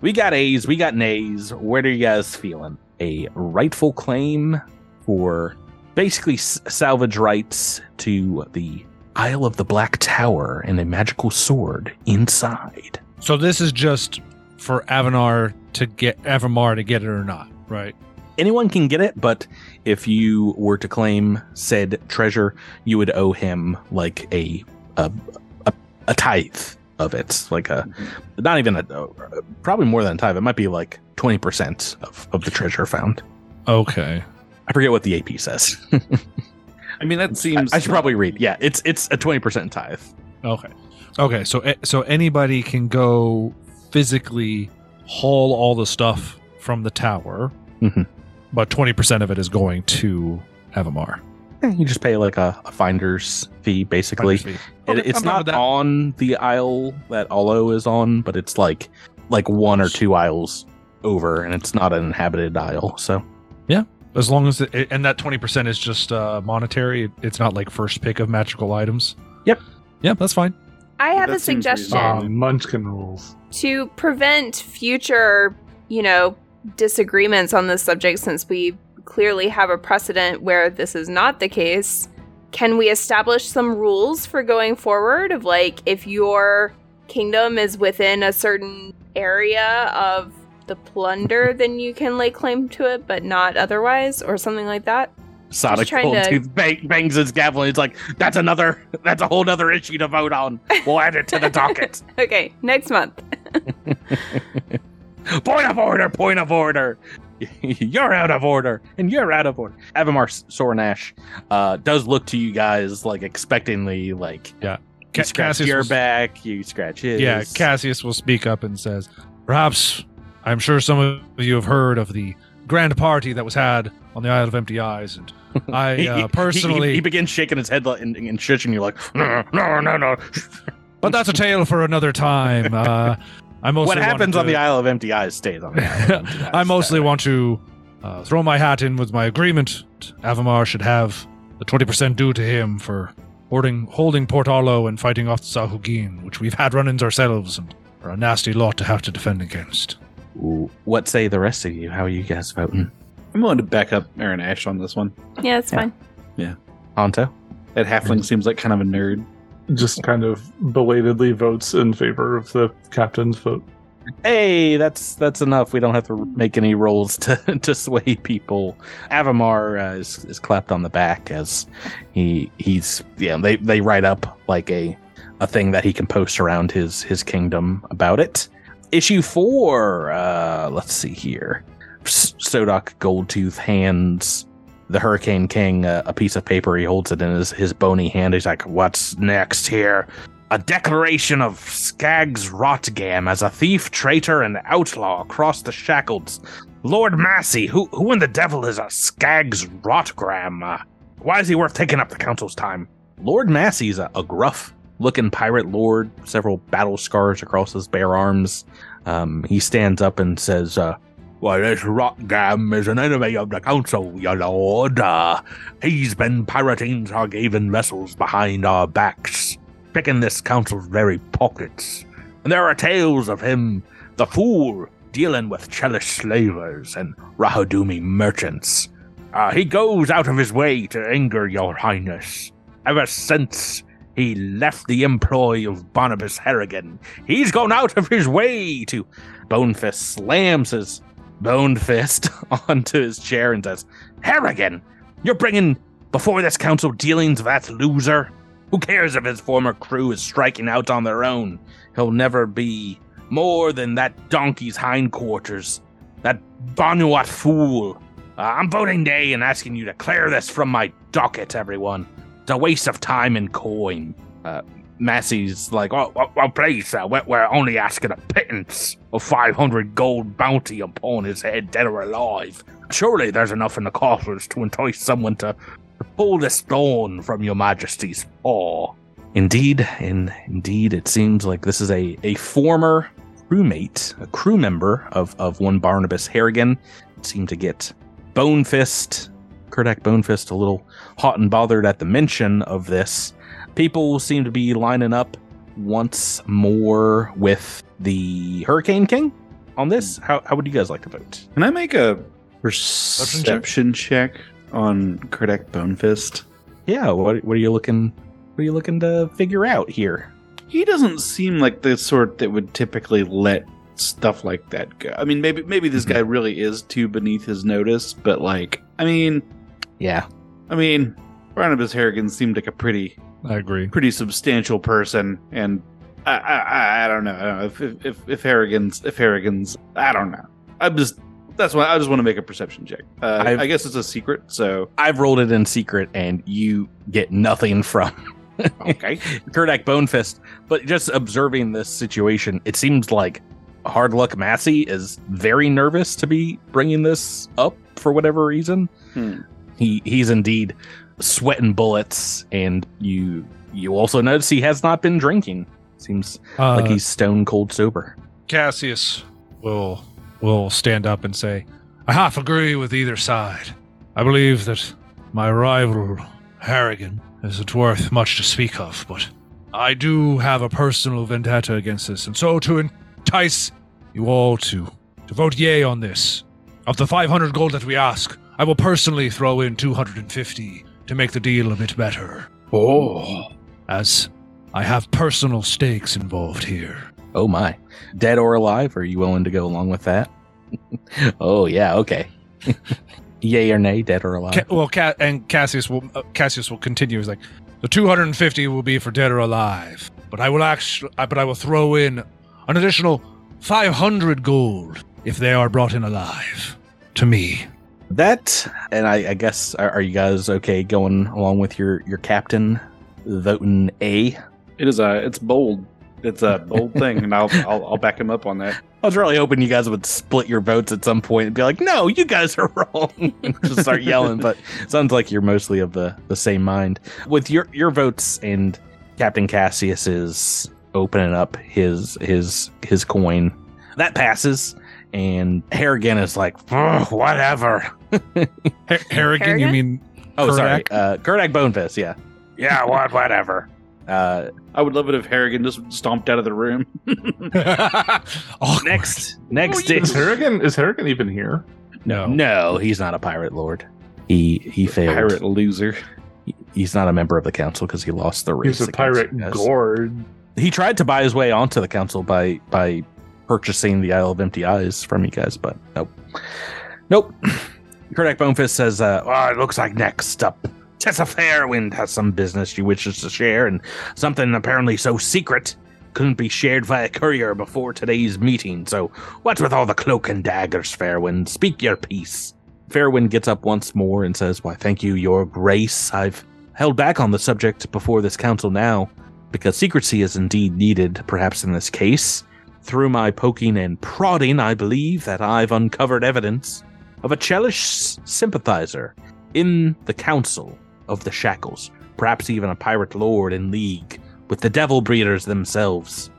We got A's, we got nays. What are you guys feeling? A rightful claim for basically salvage rights to the Isle of the Black Tower and a magical sword inside. So this is just for Avimar to get Avimar to get it or not, right? Anyone can get it, but if you were to claim said treasure, you would owe him like a a a, a tithe of it, like a not even a probably more than a tithe. It might be like twenty percent of of the treasure found. Okay. I forget what the AP says. I mean, that seems. I should probably read. Yeah, it's it's a twenty percent tithe. Okay. Okay. So eh, so anybody can go physically haul all the stuff from the tower, Mhm. but twenty percent of it is going to Avimar. Eh, You just pay like a, a finder's fee, basically. Finder's fee. It, it's I'm not on the aisle that Olo is on, but it's like like one or two aisles over, and it's not an inhabited aisle. So As long as it, and that twenty percent is just uh, monetary. It's not like first pick of magical items. Yep. Yep, that's fine. I have That a suggestion. Um, Munchkin rules. to prevent future, you know, disagreements on this subject since we clearly have a precedent where this is not the case, can we establish some rules for going forward of like if your kingdom is within a certain area of the plunder, then you can lay claim to it, but not otherwise, or something like that? Sonic trying to- Goldtooth bang, bangs his gavel. and He's like, "That's another. That's a whole nother issue to vote on. We'll add it to the docket. Okay, next month. point of order. Point of order. You're out of order, and you're out of order. Avimar Sorrinash uh, does look to you guys like expectingly, like Ca- you scratch Cassius your was- back, you scratch his. Yeah, Cassius will speak up and says, "Perhaps I'm sure some of you have heard of the grand party that was had on the Isle of Empty Eyes, and I uh, personally, he, he begins shaking his head and, and shushing you like, no, no, no, no. but that's a tale for another time. Uh, I mostly what happens on the Isle of Empty Eyes stays on the Isle of Empty Eyes. I mostly want to uh, throw my hat in with my agreement. Avimar should have the 20% due to him for holding, holding Port Arlo and fighting off the Sahuagin, which we've had run ins ourselves and are a nasty lot to have to defend against. Ooh, What say the rest of you? How are you guys voting? I'm willing to back up Aaron Ash on this one. Yeah, it's Yeah. fine. Yeah. Honto? That halfling seems like kind of a nerd. Just kind of belatedly votes in favor of the captain's vote. Hey, that's that's enough. We don't have to make any rolls to, to sway people. Avimar uh, is, is clapped on the back as he he's yeah they they write up like a a thing that he can post around his his kingdom about it. Issue four. Uh, let's see here. Tsadok Goldtooth hands the Hurricane King uh, a piece of paper. He holds it in his his bony hand. He's like, "What's next here?" A declaration of Skaggs Rotgam as a thief, traitor, and outlaw across the shackles. Lord Massey, who who in the devil is a Skaggs Rotgram? Uh, why is he worth taking up the council's time? Lord Massey's a, a gruff looking pirate lord, several battle scars across his bare arms. Um, he stands up and says, uh, Why, this Rotgam is an enemy of the council, your lord. Uh, he's been pirating Sargavan vessels behind our backs picking this council's very pockets. And there are tales of him, the fool, dealing with Chelish slavers and Rahadoumi merchants. Uh, he goes out of his way to anger your highness. Ever since he left the employ of Barnabas Harrigan, he's gone out of his way to. Bonefist slams his bone fist onto his chair and says, Harrigan, you're bringing before this council dealings with that loser? Who cares if his former crew is striking out on their own? He'll never be more than that donkey's hindquarters. That Bonuwat fool. Uh, I'm voting nay and asking you to clear this from my docket, everyone. It's a waste of time and coin. Uh, Massey's like, oh, well, well please, sir, we're, we're only asking a pittance of 500 gold bounty upon his head, dead or alive. Surely there's enough in the coffers to entice someone to pull the thorn from your majesty's paw. Indeed, and indeed, it seems like this is a, a former crewmate, a crew member of, of one Barnabas Harrigan. Seemed to get Bonefist, Kerdak Bonefist, a little hot and bothered at the mention of this. People seem to be lining up once more with the Hurricane King on this. Hmm. How, how would you guys like to vote? Can I make a perception check on Kerdak Bonefist? Yeah, what, what are you looking What are you looking to figure out here? He doesn't seem like the sort that would typically let stuff like that go. I mean, maybe maybe this mm-hmm. guy really is too beneath his notice, but like, I mean, Yeah. I mean, Barnabas Harrigan seemed like a pretty I agree. pretty substantial person, and I I, I- don't know, I don't know if, if if Harrigan's if Harrigan's I don't know. I'm just that's why I just want to make a perception check. Uh, I guess it's a secret, so I've rolled it in secret and you get nothing from okay. Kerdak Bonefist. But just observing this situation, it seems like Hard Luck Massey is very nervous to be bringing this up for whatever reason. Hmm. He he's indeed sweating bullets, and you you also notice he has not been drinking. Seems Uh, like he's stone cold sober. Cassius will will stand up and say, "I half agree with either side. I believe that my rival Harrigan isn't worth much to speak of, but I do have a personal vendetta against this, and so to entice you all to to vote yay on this, of the 500 gold that we ask, I will personally throw in 250 to make the deal a bit better, Oh, as I have personal stakes involved here." Oh my, dead or alive? Are you willing to go along with that? oh yeah, okay. Yay or nay, dead or alive? Ca- well, Ca- and Cassius will uh, Cassius will continue. He's like, the 250 will be for dead or alive, but I will actually, but I will throw in an additional 500 gold if they are brought in alive to me. That, and I, I guess, are, are you guys okay going along with your your captain voting A? it is a it's bold. It's a bold thing, and I'll, I'll I'll back him up on that. I was really hoping you guys would split your votes at some point and be like, "No, you guys are wrong," and just start yelling. But sounds like you're mostly of the the same mind with your your votes and Captain Cassius is opening up his his his coin. That passes, and Harrigan is like, "Whatever." Har- Harrigan, you mean? Oh, sorry, Kerdak? uh, Kerdak Bonefist. Yeah, yeah. What? Whatever. Uh, I would love it if Harrigan just stomped out of the room. oh, next, next Is is Harrigan is Harrigan even here? no. no. He's not a pirate lord. He he failed. Pirate loser. He- He's not a member of the council because he lost the race. He's a pirate you gourd. He tried to buy his way onto the council by by purchasing the Isle of Empty Eyes from you guys, but nope, nope. Kerdak Bonefist says, uh, "Well, it looks like next up, Tessa Fairwind has some business she wishes to share, and something apparently so secret." Couldn't be shared via courier before today's meeting. So, what's with all the cloak and daggers, Fairwind? Speak your piece. Fairwind gets up once more and says, Why, thank you, Your Grace. I've held back on the subject before this council now, because secrecy is indeed needed, perhaps in this case. Through my poking and prodding, I believe that I've uncovered evidence of a Chelish sympathizer in the Council of the Shackles, perhaps even a pirate lord in league with the Devil Breeders themselves.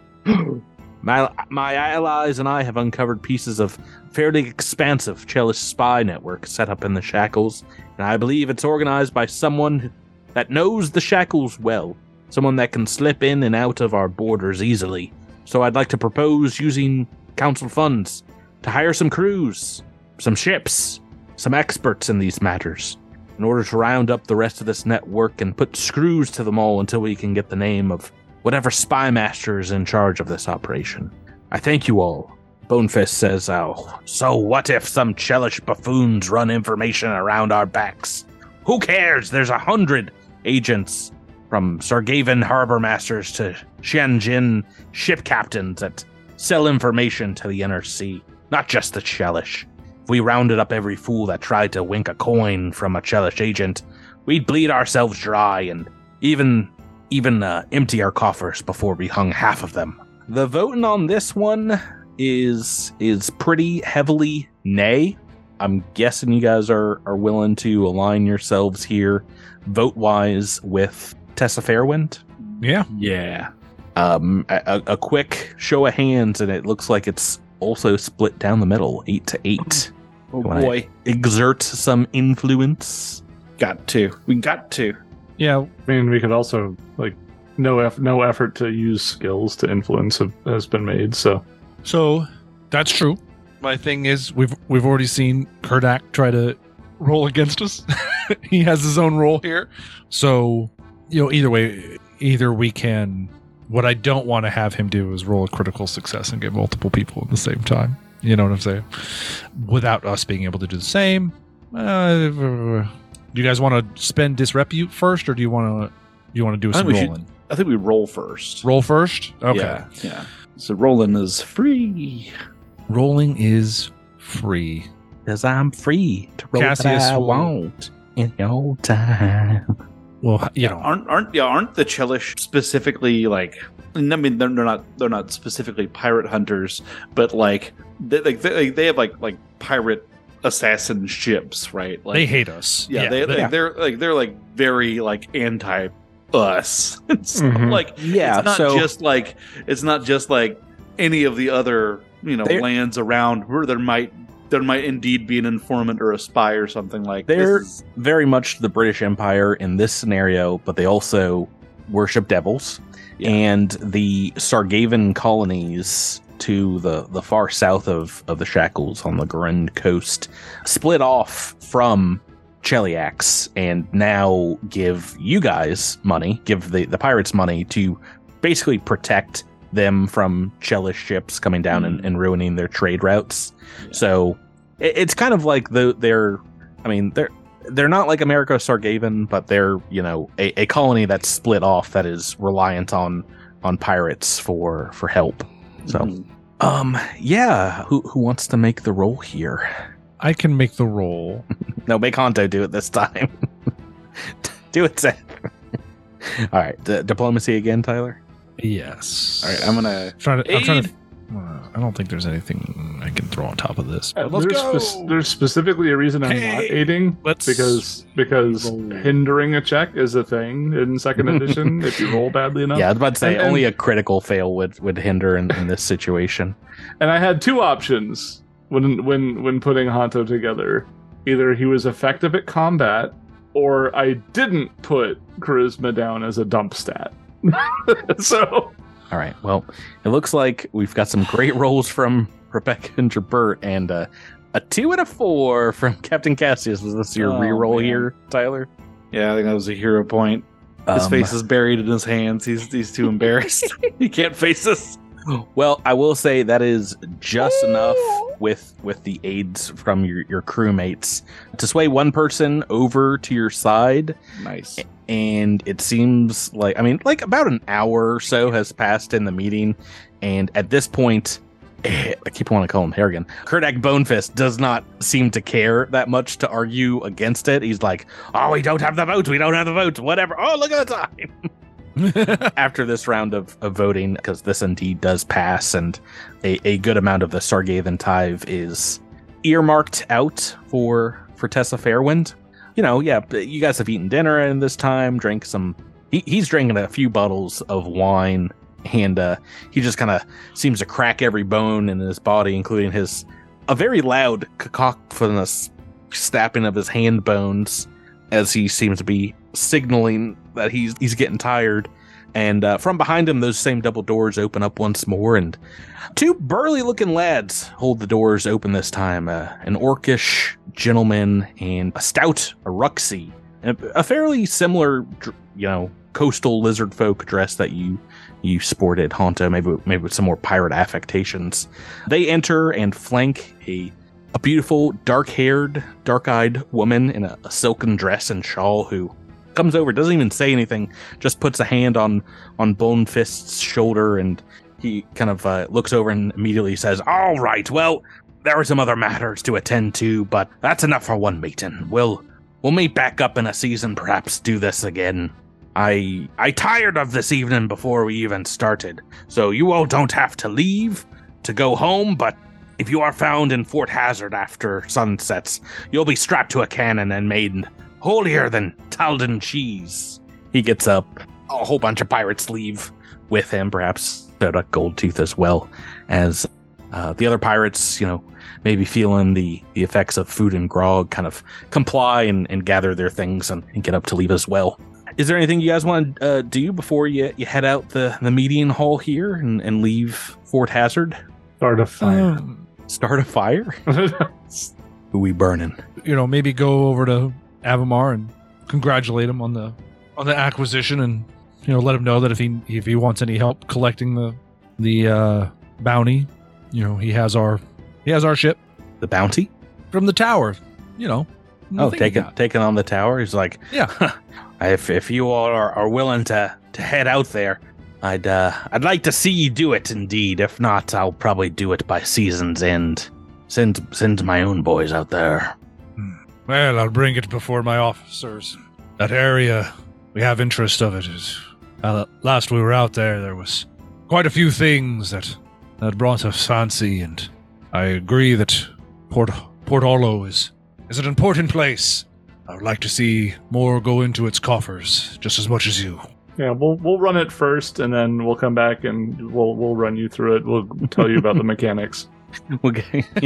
my, my allies and I have uncovered pieces of fairly expansive Chelish spy network set up in the Shackles, and I believe it's organized by someone that knows the Shackles well, someone that can slip in and out of our borders easily. So I'd like to propose using council funds to hire some crews, some ships, some experts in these matters, in order to round up the rest of this network and put screws to them all until we can get the name of whatever spy master is in charge of this operation. I thank you all. Bonefist says, Oh, so what if some Chelish buffoons run information around our backs? Who cares? There's a hundred agents from Sargavan harbor masters to Shenzhen ship captains that sell information to the NRC, not just the Chelish. If we rounded up every fool that tried to wink a coin from a Chelish agent, we'd bleed ourselves dry and even even uh, empty our coffers before we hung half of them. The voting on this one is is pretty heavily nay. I'm guessing you guys are are willing to align yourselves here, vote wise, with Tessa Fairwind. Yeah. Yeah. Um, a, a a quick show of hands, and it looks like it's also split down the middle, eight to eight. Oh Wanna- boy. Exert some influence. Got to. We got to. Yeah. I mean, we could also like no eff- no effort to use skills to influence have, has been made. So So that's true. My thing is, we've we've already seen Kerdak try to roll against us. he has his own role here. So you know, either way, either we can. What I don't want to have him do is roll a critical success and get multiple people at the same time. You know what I'm saying? Without us being able to do the same. Uh, do you guys want to spend disrepute first, or do you want to? You want to do I think some we should- rolling? I think we roll first. Roll first. Okay. Yeah. Yeah. So rolling is free. Rolling is free. Because I'm free to roll what Cassius I will- want in your time. Well, you know, aren't aren't yeah aren't the Chelish specifically like? I mean, they're, they're not they're not specifically pirate hunters, but like they like they, they have like like pirate assassin ships, right? Like they hate us. yeah, they, they- like, they're like they're like very like anti us. so Mhm. like Yeah, it's not so just like it's not just like any of the other you know They're- lands around where there might there might indeed be an informant or a spy or something like They're- this. very much the British Empire in this scenario, but they also worship devils. Yeah. And the Sargavan colonies to the, the far south of, of the Shackles on the Garund coast split off from Cheliax and now give you guys money, give the, the pirates money to basically protect them from Chelish ships coming down and, and ruining their trade routes. Yeah. So it, it's kind of like the they're I mean they're they're not like America Sargavan, but they're you know a, a colony that's split off that is reliant on on pirates for for help. So Mhm. um yeah, who who wants to make the roll here? I can make the roll. No, make Honto do it this time. do it, Seth. All right, d- diplomacy again, Tyler. Yes. all right i'm gonna try to. I'm trying to. Uh, I don't think there's anything I can throw on top of this. Uh, let's there's, go. spec- there's specifically a reason I'm not aiding let's because because roll. hindering a check is a thing in second edition if you roll badly enough. Yeah, I was about to say And- and- only a critical fail would would hinder in, in this situation. And I had two options when when when putting Honto together. Either he was effective at combat, or I didn't put charisma down as a dump stat. so All right. Well, it looks like we've got some great rolls from Rebecca and Jabert, and uh, a two and a four from Captain Cassius. Was this your Oh, reroll man. here, Tyler? yeah i think that was a hero point his Um, face is buried in his hands he's he's too embarrassed he can't face us Well, I will say that is just enough with with the aids from your your crewmates to sway one person over to your side, nice and it seems like I mean, like about an hour or so has passed in the meeting, and at this point. eh, I keep wanting to call him Harrigan. Kerdak Bonefist does not seem to care that much to argue against it. He's like, "Oh, we don't have the votes. We don't have the votes. Whatever. Oh, look at the time." after this round of, of voting, because this indeed does pass, and a, a good amount of the Sargavan tithe is earmarked out for for Tessa Fairwind. You know, yeah, you guys have eaten dinner in this time, drank some. He, he's drinking a few bottles of wine, and uh, he just kind of seems to crack every bone in his body, including his a very loud cacophonous snapping of his hand bones as he seems to be signaling that he's he's getting tired. And uh, from behind him, those same double doors open up once more, and two burly-looking lads hold the doors open this time. Uh, an orcish gentleman and a stout Aruxi, a, fairly similar, you know, coastal lizard folk dress that you you sported, Honto, maybe maybe with some more pirate affectations. They enter and flank a a beautiful, dark-haired, dark-eyed woman in a, a silken dress and shawl who comes over, doesn't even say anything, just puts a hand on on Bone Fist's shoulder, and he kind of uh, looks over and immediately says, "All right, well, there are some other matters to attend to, but that's enough for one meeting. We'll we'll meet back up in a season, perhaps do this again." I I tired of this evening before we even started, so you all don't have to leave to go home, but if you are found in Fort Hazard after sunsets, you'll be strapped to a cannon and made holier than Taldan cheese. He gets up. A whole bunch of pirates leave with him, perhaps Soda Goldtooth as well, as uh, the other pirates, you know, maybe feeling the, the effects of food and grog, kind of comply and, and gather their things and, and get up to leave as well. Is there anything you guys want to uh, do before you, you head out the, the meeting hall here and, and leave Fort Hazard? start a fire. Um, Start a fire? Who we burning? you know, maybe go over to Avimar and congratulate him on the on the acquisition and you know, let him know that if he if he wants any help collecting the the uh, bounty, you know, he has our he has our ship The bounty? from the tower. You know. Oh, taking taking on the tower. He's like, Yeah. if if you all are, are willing to to head out there, I'd uh I'd like to see you do it. Indeed, if not, I'll probably do it by season's end. Send send my own boys out there. Well, I'll bring it before my officers. That area, we have interest of it. Is uh, last we were out there, there was quite a few things that that brought us fancy, and I agree that Port Port Orlo is is an important place. I would like to see more go into its coffers just as much as you. Yeah, we'll we'll run it first, and then we'll come back and we'll we'll run you through it. We'll tell you about the mechanics. Okay.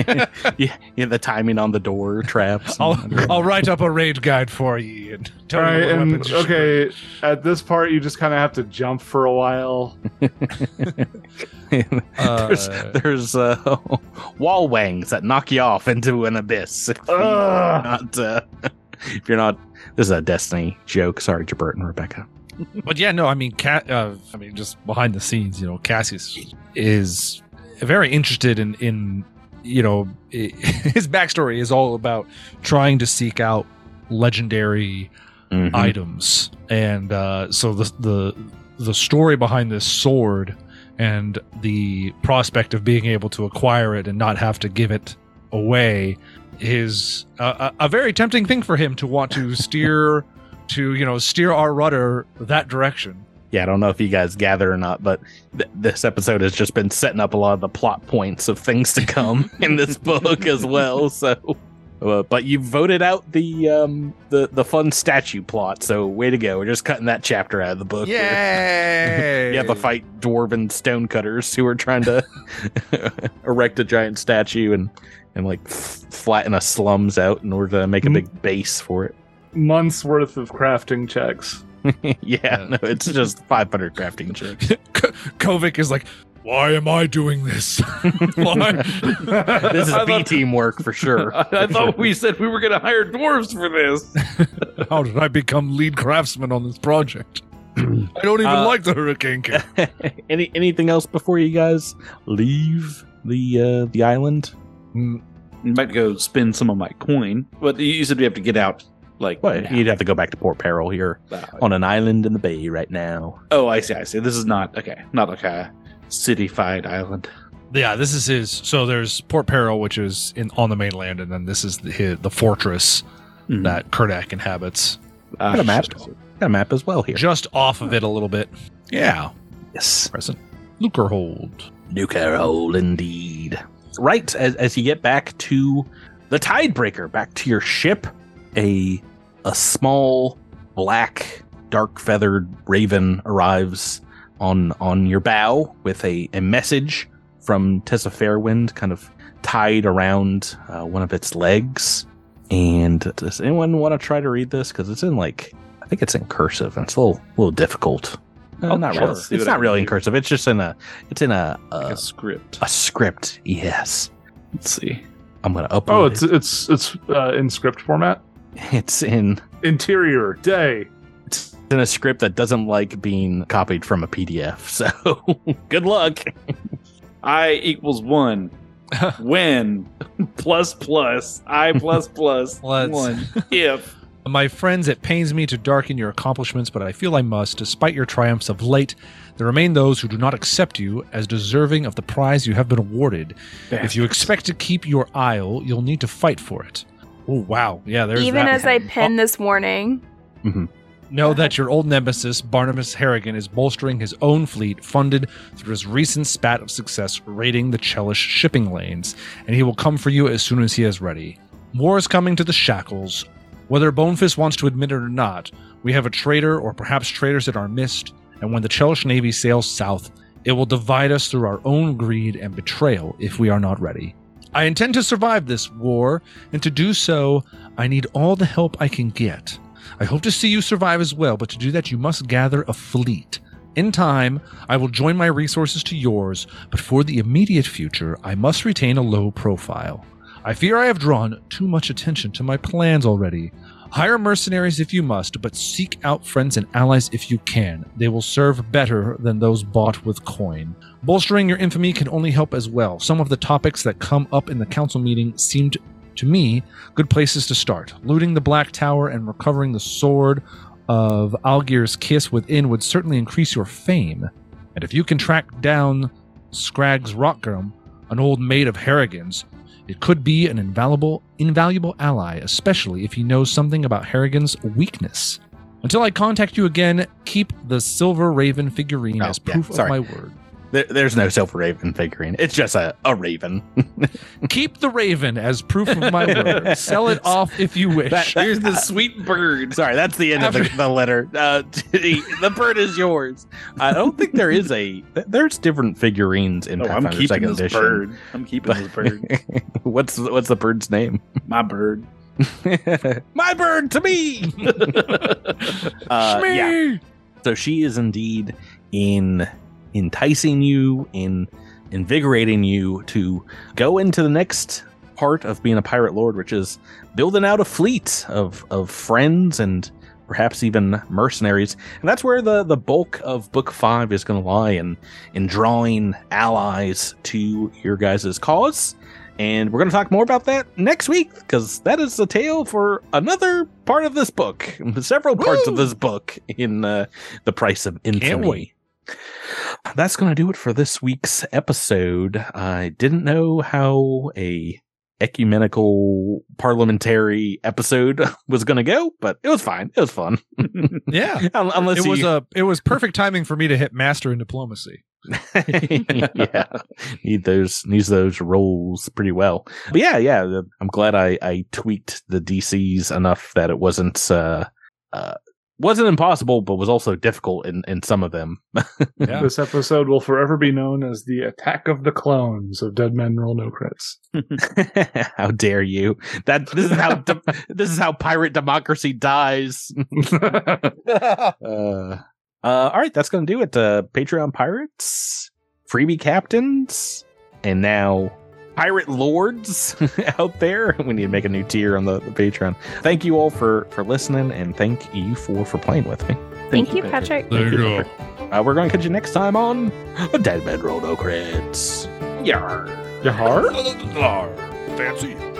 yeah, yeah, the timing on the door traps. I'll I'll write up a raid guide for you and tell All right, you what and weapons you okay, at this part, you just kind of have to jump for a while. there's Uh, there's uh, wall wangs that knock you off into an abyss. If you're not, uh, if you're not, this is a Destiny joke. Sorry, Jabert and Rebecca. But yeah, no, I mean, Ca- uh, I mean, just behind the scenes, you know, Cassius is very interested in, in you know, i his backstory is all about trying to seek out legendary Mhm. items, and uh, so the the the story behind this sword and the prospect of being able to acquire it and not have to give it away is a, a a very tempting thing for him to want to steer to you know steer our rudder that direction Yeah, I don't know if you guys gather or not, but th- this episode has just been setting up a lot of the plot points of things to come in this book as well. So, uh, but you voted out the um the the fun statue plot. So, way to go! We're just cutting that chapter out of the book. Yay! You have to fight dwarven stonecutters who are trying to erect a giant statue and and like f- flatten a slums out in order to make a big base for it. Months worth of crafting checks. yeah, no, it's just 500 crafting chips. Kovic is like, why am I doing this? why? this is I B thought- team work for sure. I thought we said we were going to hire dwarves for this. How did I become lead craftsman on this project? I don't even Uh, like the Hurricane King. Any anything else before you guys leave the uh, the island? Mm, I'm about to go spend some of my coin, but you said we have to get out. Like, Well, now. you'd have to go back to Port Peril here Uh, on an island in the bay right now. oh, I see. I see. This is not okay. Not like a cityfied island. Yeah, this is his. So there's Port Peril, which is in on the mainland, and then this is the, his, the fortress Mhm. that Kerdak inhabits, Ah, Got a map. Got a map as well here. just off of it a little bit. Yeah, Yes. present. Lucrehold. Nuclear hole indeed. Right as, as you get back to the Tidebreaker, back to your ship, a a small black dark feathered raven arrives on on your bow with a, a message from Tessa Fairwind kind of tied around uh, one of its legs. And does anyone want to try to read this? Because it's in like I think it's in cursive and it's a little little difficult. Uh, Oh, not sure. really. It's not really in cursive. It's just in a it's in a Like a, a script. a script. Yes, Let's see. I'm gonna upload. Oh, it. it's it's it's uh, in script format. it's in Interior day. it's in a script that doesn't like being copied from a PDF. So good luck. I equals one. when plus plus I plus plus one if My friends, it pains me to darken your accomplishments, but I feel I must. Despite your triumphs of late, there remain those who do not accept you as deserving of the prize you have been awarded. If you expect to keep your isle, you'll need to fight for it. Oh wow, yeah. There's Even that. as I pen this warning, mm-hmm. Know that your old nemesis, Barnabas Harrigan, is bolstering his own fleet, funded through his recent spat of success raiding the Chelish shipping lanes, and he will come for you as soon as he is ready. War is coming to the Shackles. Whether Bonefist wants to admit it or not, we have a traitor or perhaps traitors in our midst, and when the Chelish Navy sails south, it will divide us through our own greed and betrayal if we are not ready. I intend to survive this war, and to do so, I need all the help I can get. I hope to see you survive as well, but to do that, you must gather a fleet. In time, I will join my resources to yours, but for the immediate future, I must retain a low profile. I fear I have drawn too much attention to my plans already. Hire mercenaries if you must, but seek out friends and allies if you can. They will serve better than those bought with coin. Bolstering your infamy can only help as well. Some of the topics that come up in the council meeting seemed to me good places to start. Looting the Black Tower and recovering the sword of Algir's kiss within would certainly increase your fame. And if you can track down Scragg's Rockgrim, an old maid of Harrigan's, it could be an invaluable, invaluable ally, especially if he knows something about Harrigan's weakness. Until I contact you again, keep the Silver Raven figurine Oh, as yeah, proof of my word. There, there's no Silver Raven figurine. It's just a, a raven. Keep the Raven as proof of my word. Sell it off if you wish. That- Here's the sweet bird. Sorry, that's the end of the, the letter. Uh, the, the bird is yours. I don't think there is a. There's different figurines in Oh, I'm Pathfinder keeping Second this Edition. bird. I'm keeping this bird. what's what's the bird's name? My bird. My bird to me. uh, yeah. So she is indeed in enticing you, in invigorating you to go into the next part of being a pirate lord, which is building out a fleet of of friends and perhaps even mercenaries. And that's where the the bulk of book five is going to lie in in drawing allies to your guys' cause. And we're going to talk more about that next week because that is the tale for another part of this book, several parts of this book in uh, the price of infamy. That's going to do it for this week's episode. I didn't know how a ecumenical parliamentary episode was going to go, but it was fine. It was fun. Yeah. Unless It was a it was perfect timing for me to hit master in diplomacy. yeah, need those needs those rolls pretty well. But yeah, yeah, I'm glad I I tweaked the DCs enough that it wasn't uh uh wasn't impossible, but was also difficult in in some of them. Yeah. This episode will forever be known as the Attack of the Clones of Dead Men Roll No Crits. how dare you? That this is how de- this is how pirate democracy dies. uh, uh, all right, that's going to do it. Uh, Patreon pirates, freebie captains, and now pirate lords out there. We need to make a new tier on the, the Patreon. Thank you all for for listening, and thank you for for playing with me. Thank, you, Patrick. There you go. Uh, we're going to catch you next time on Dead Men Roll No Crits. Yarr. Yahar? Fancy.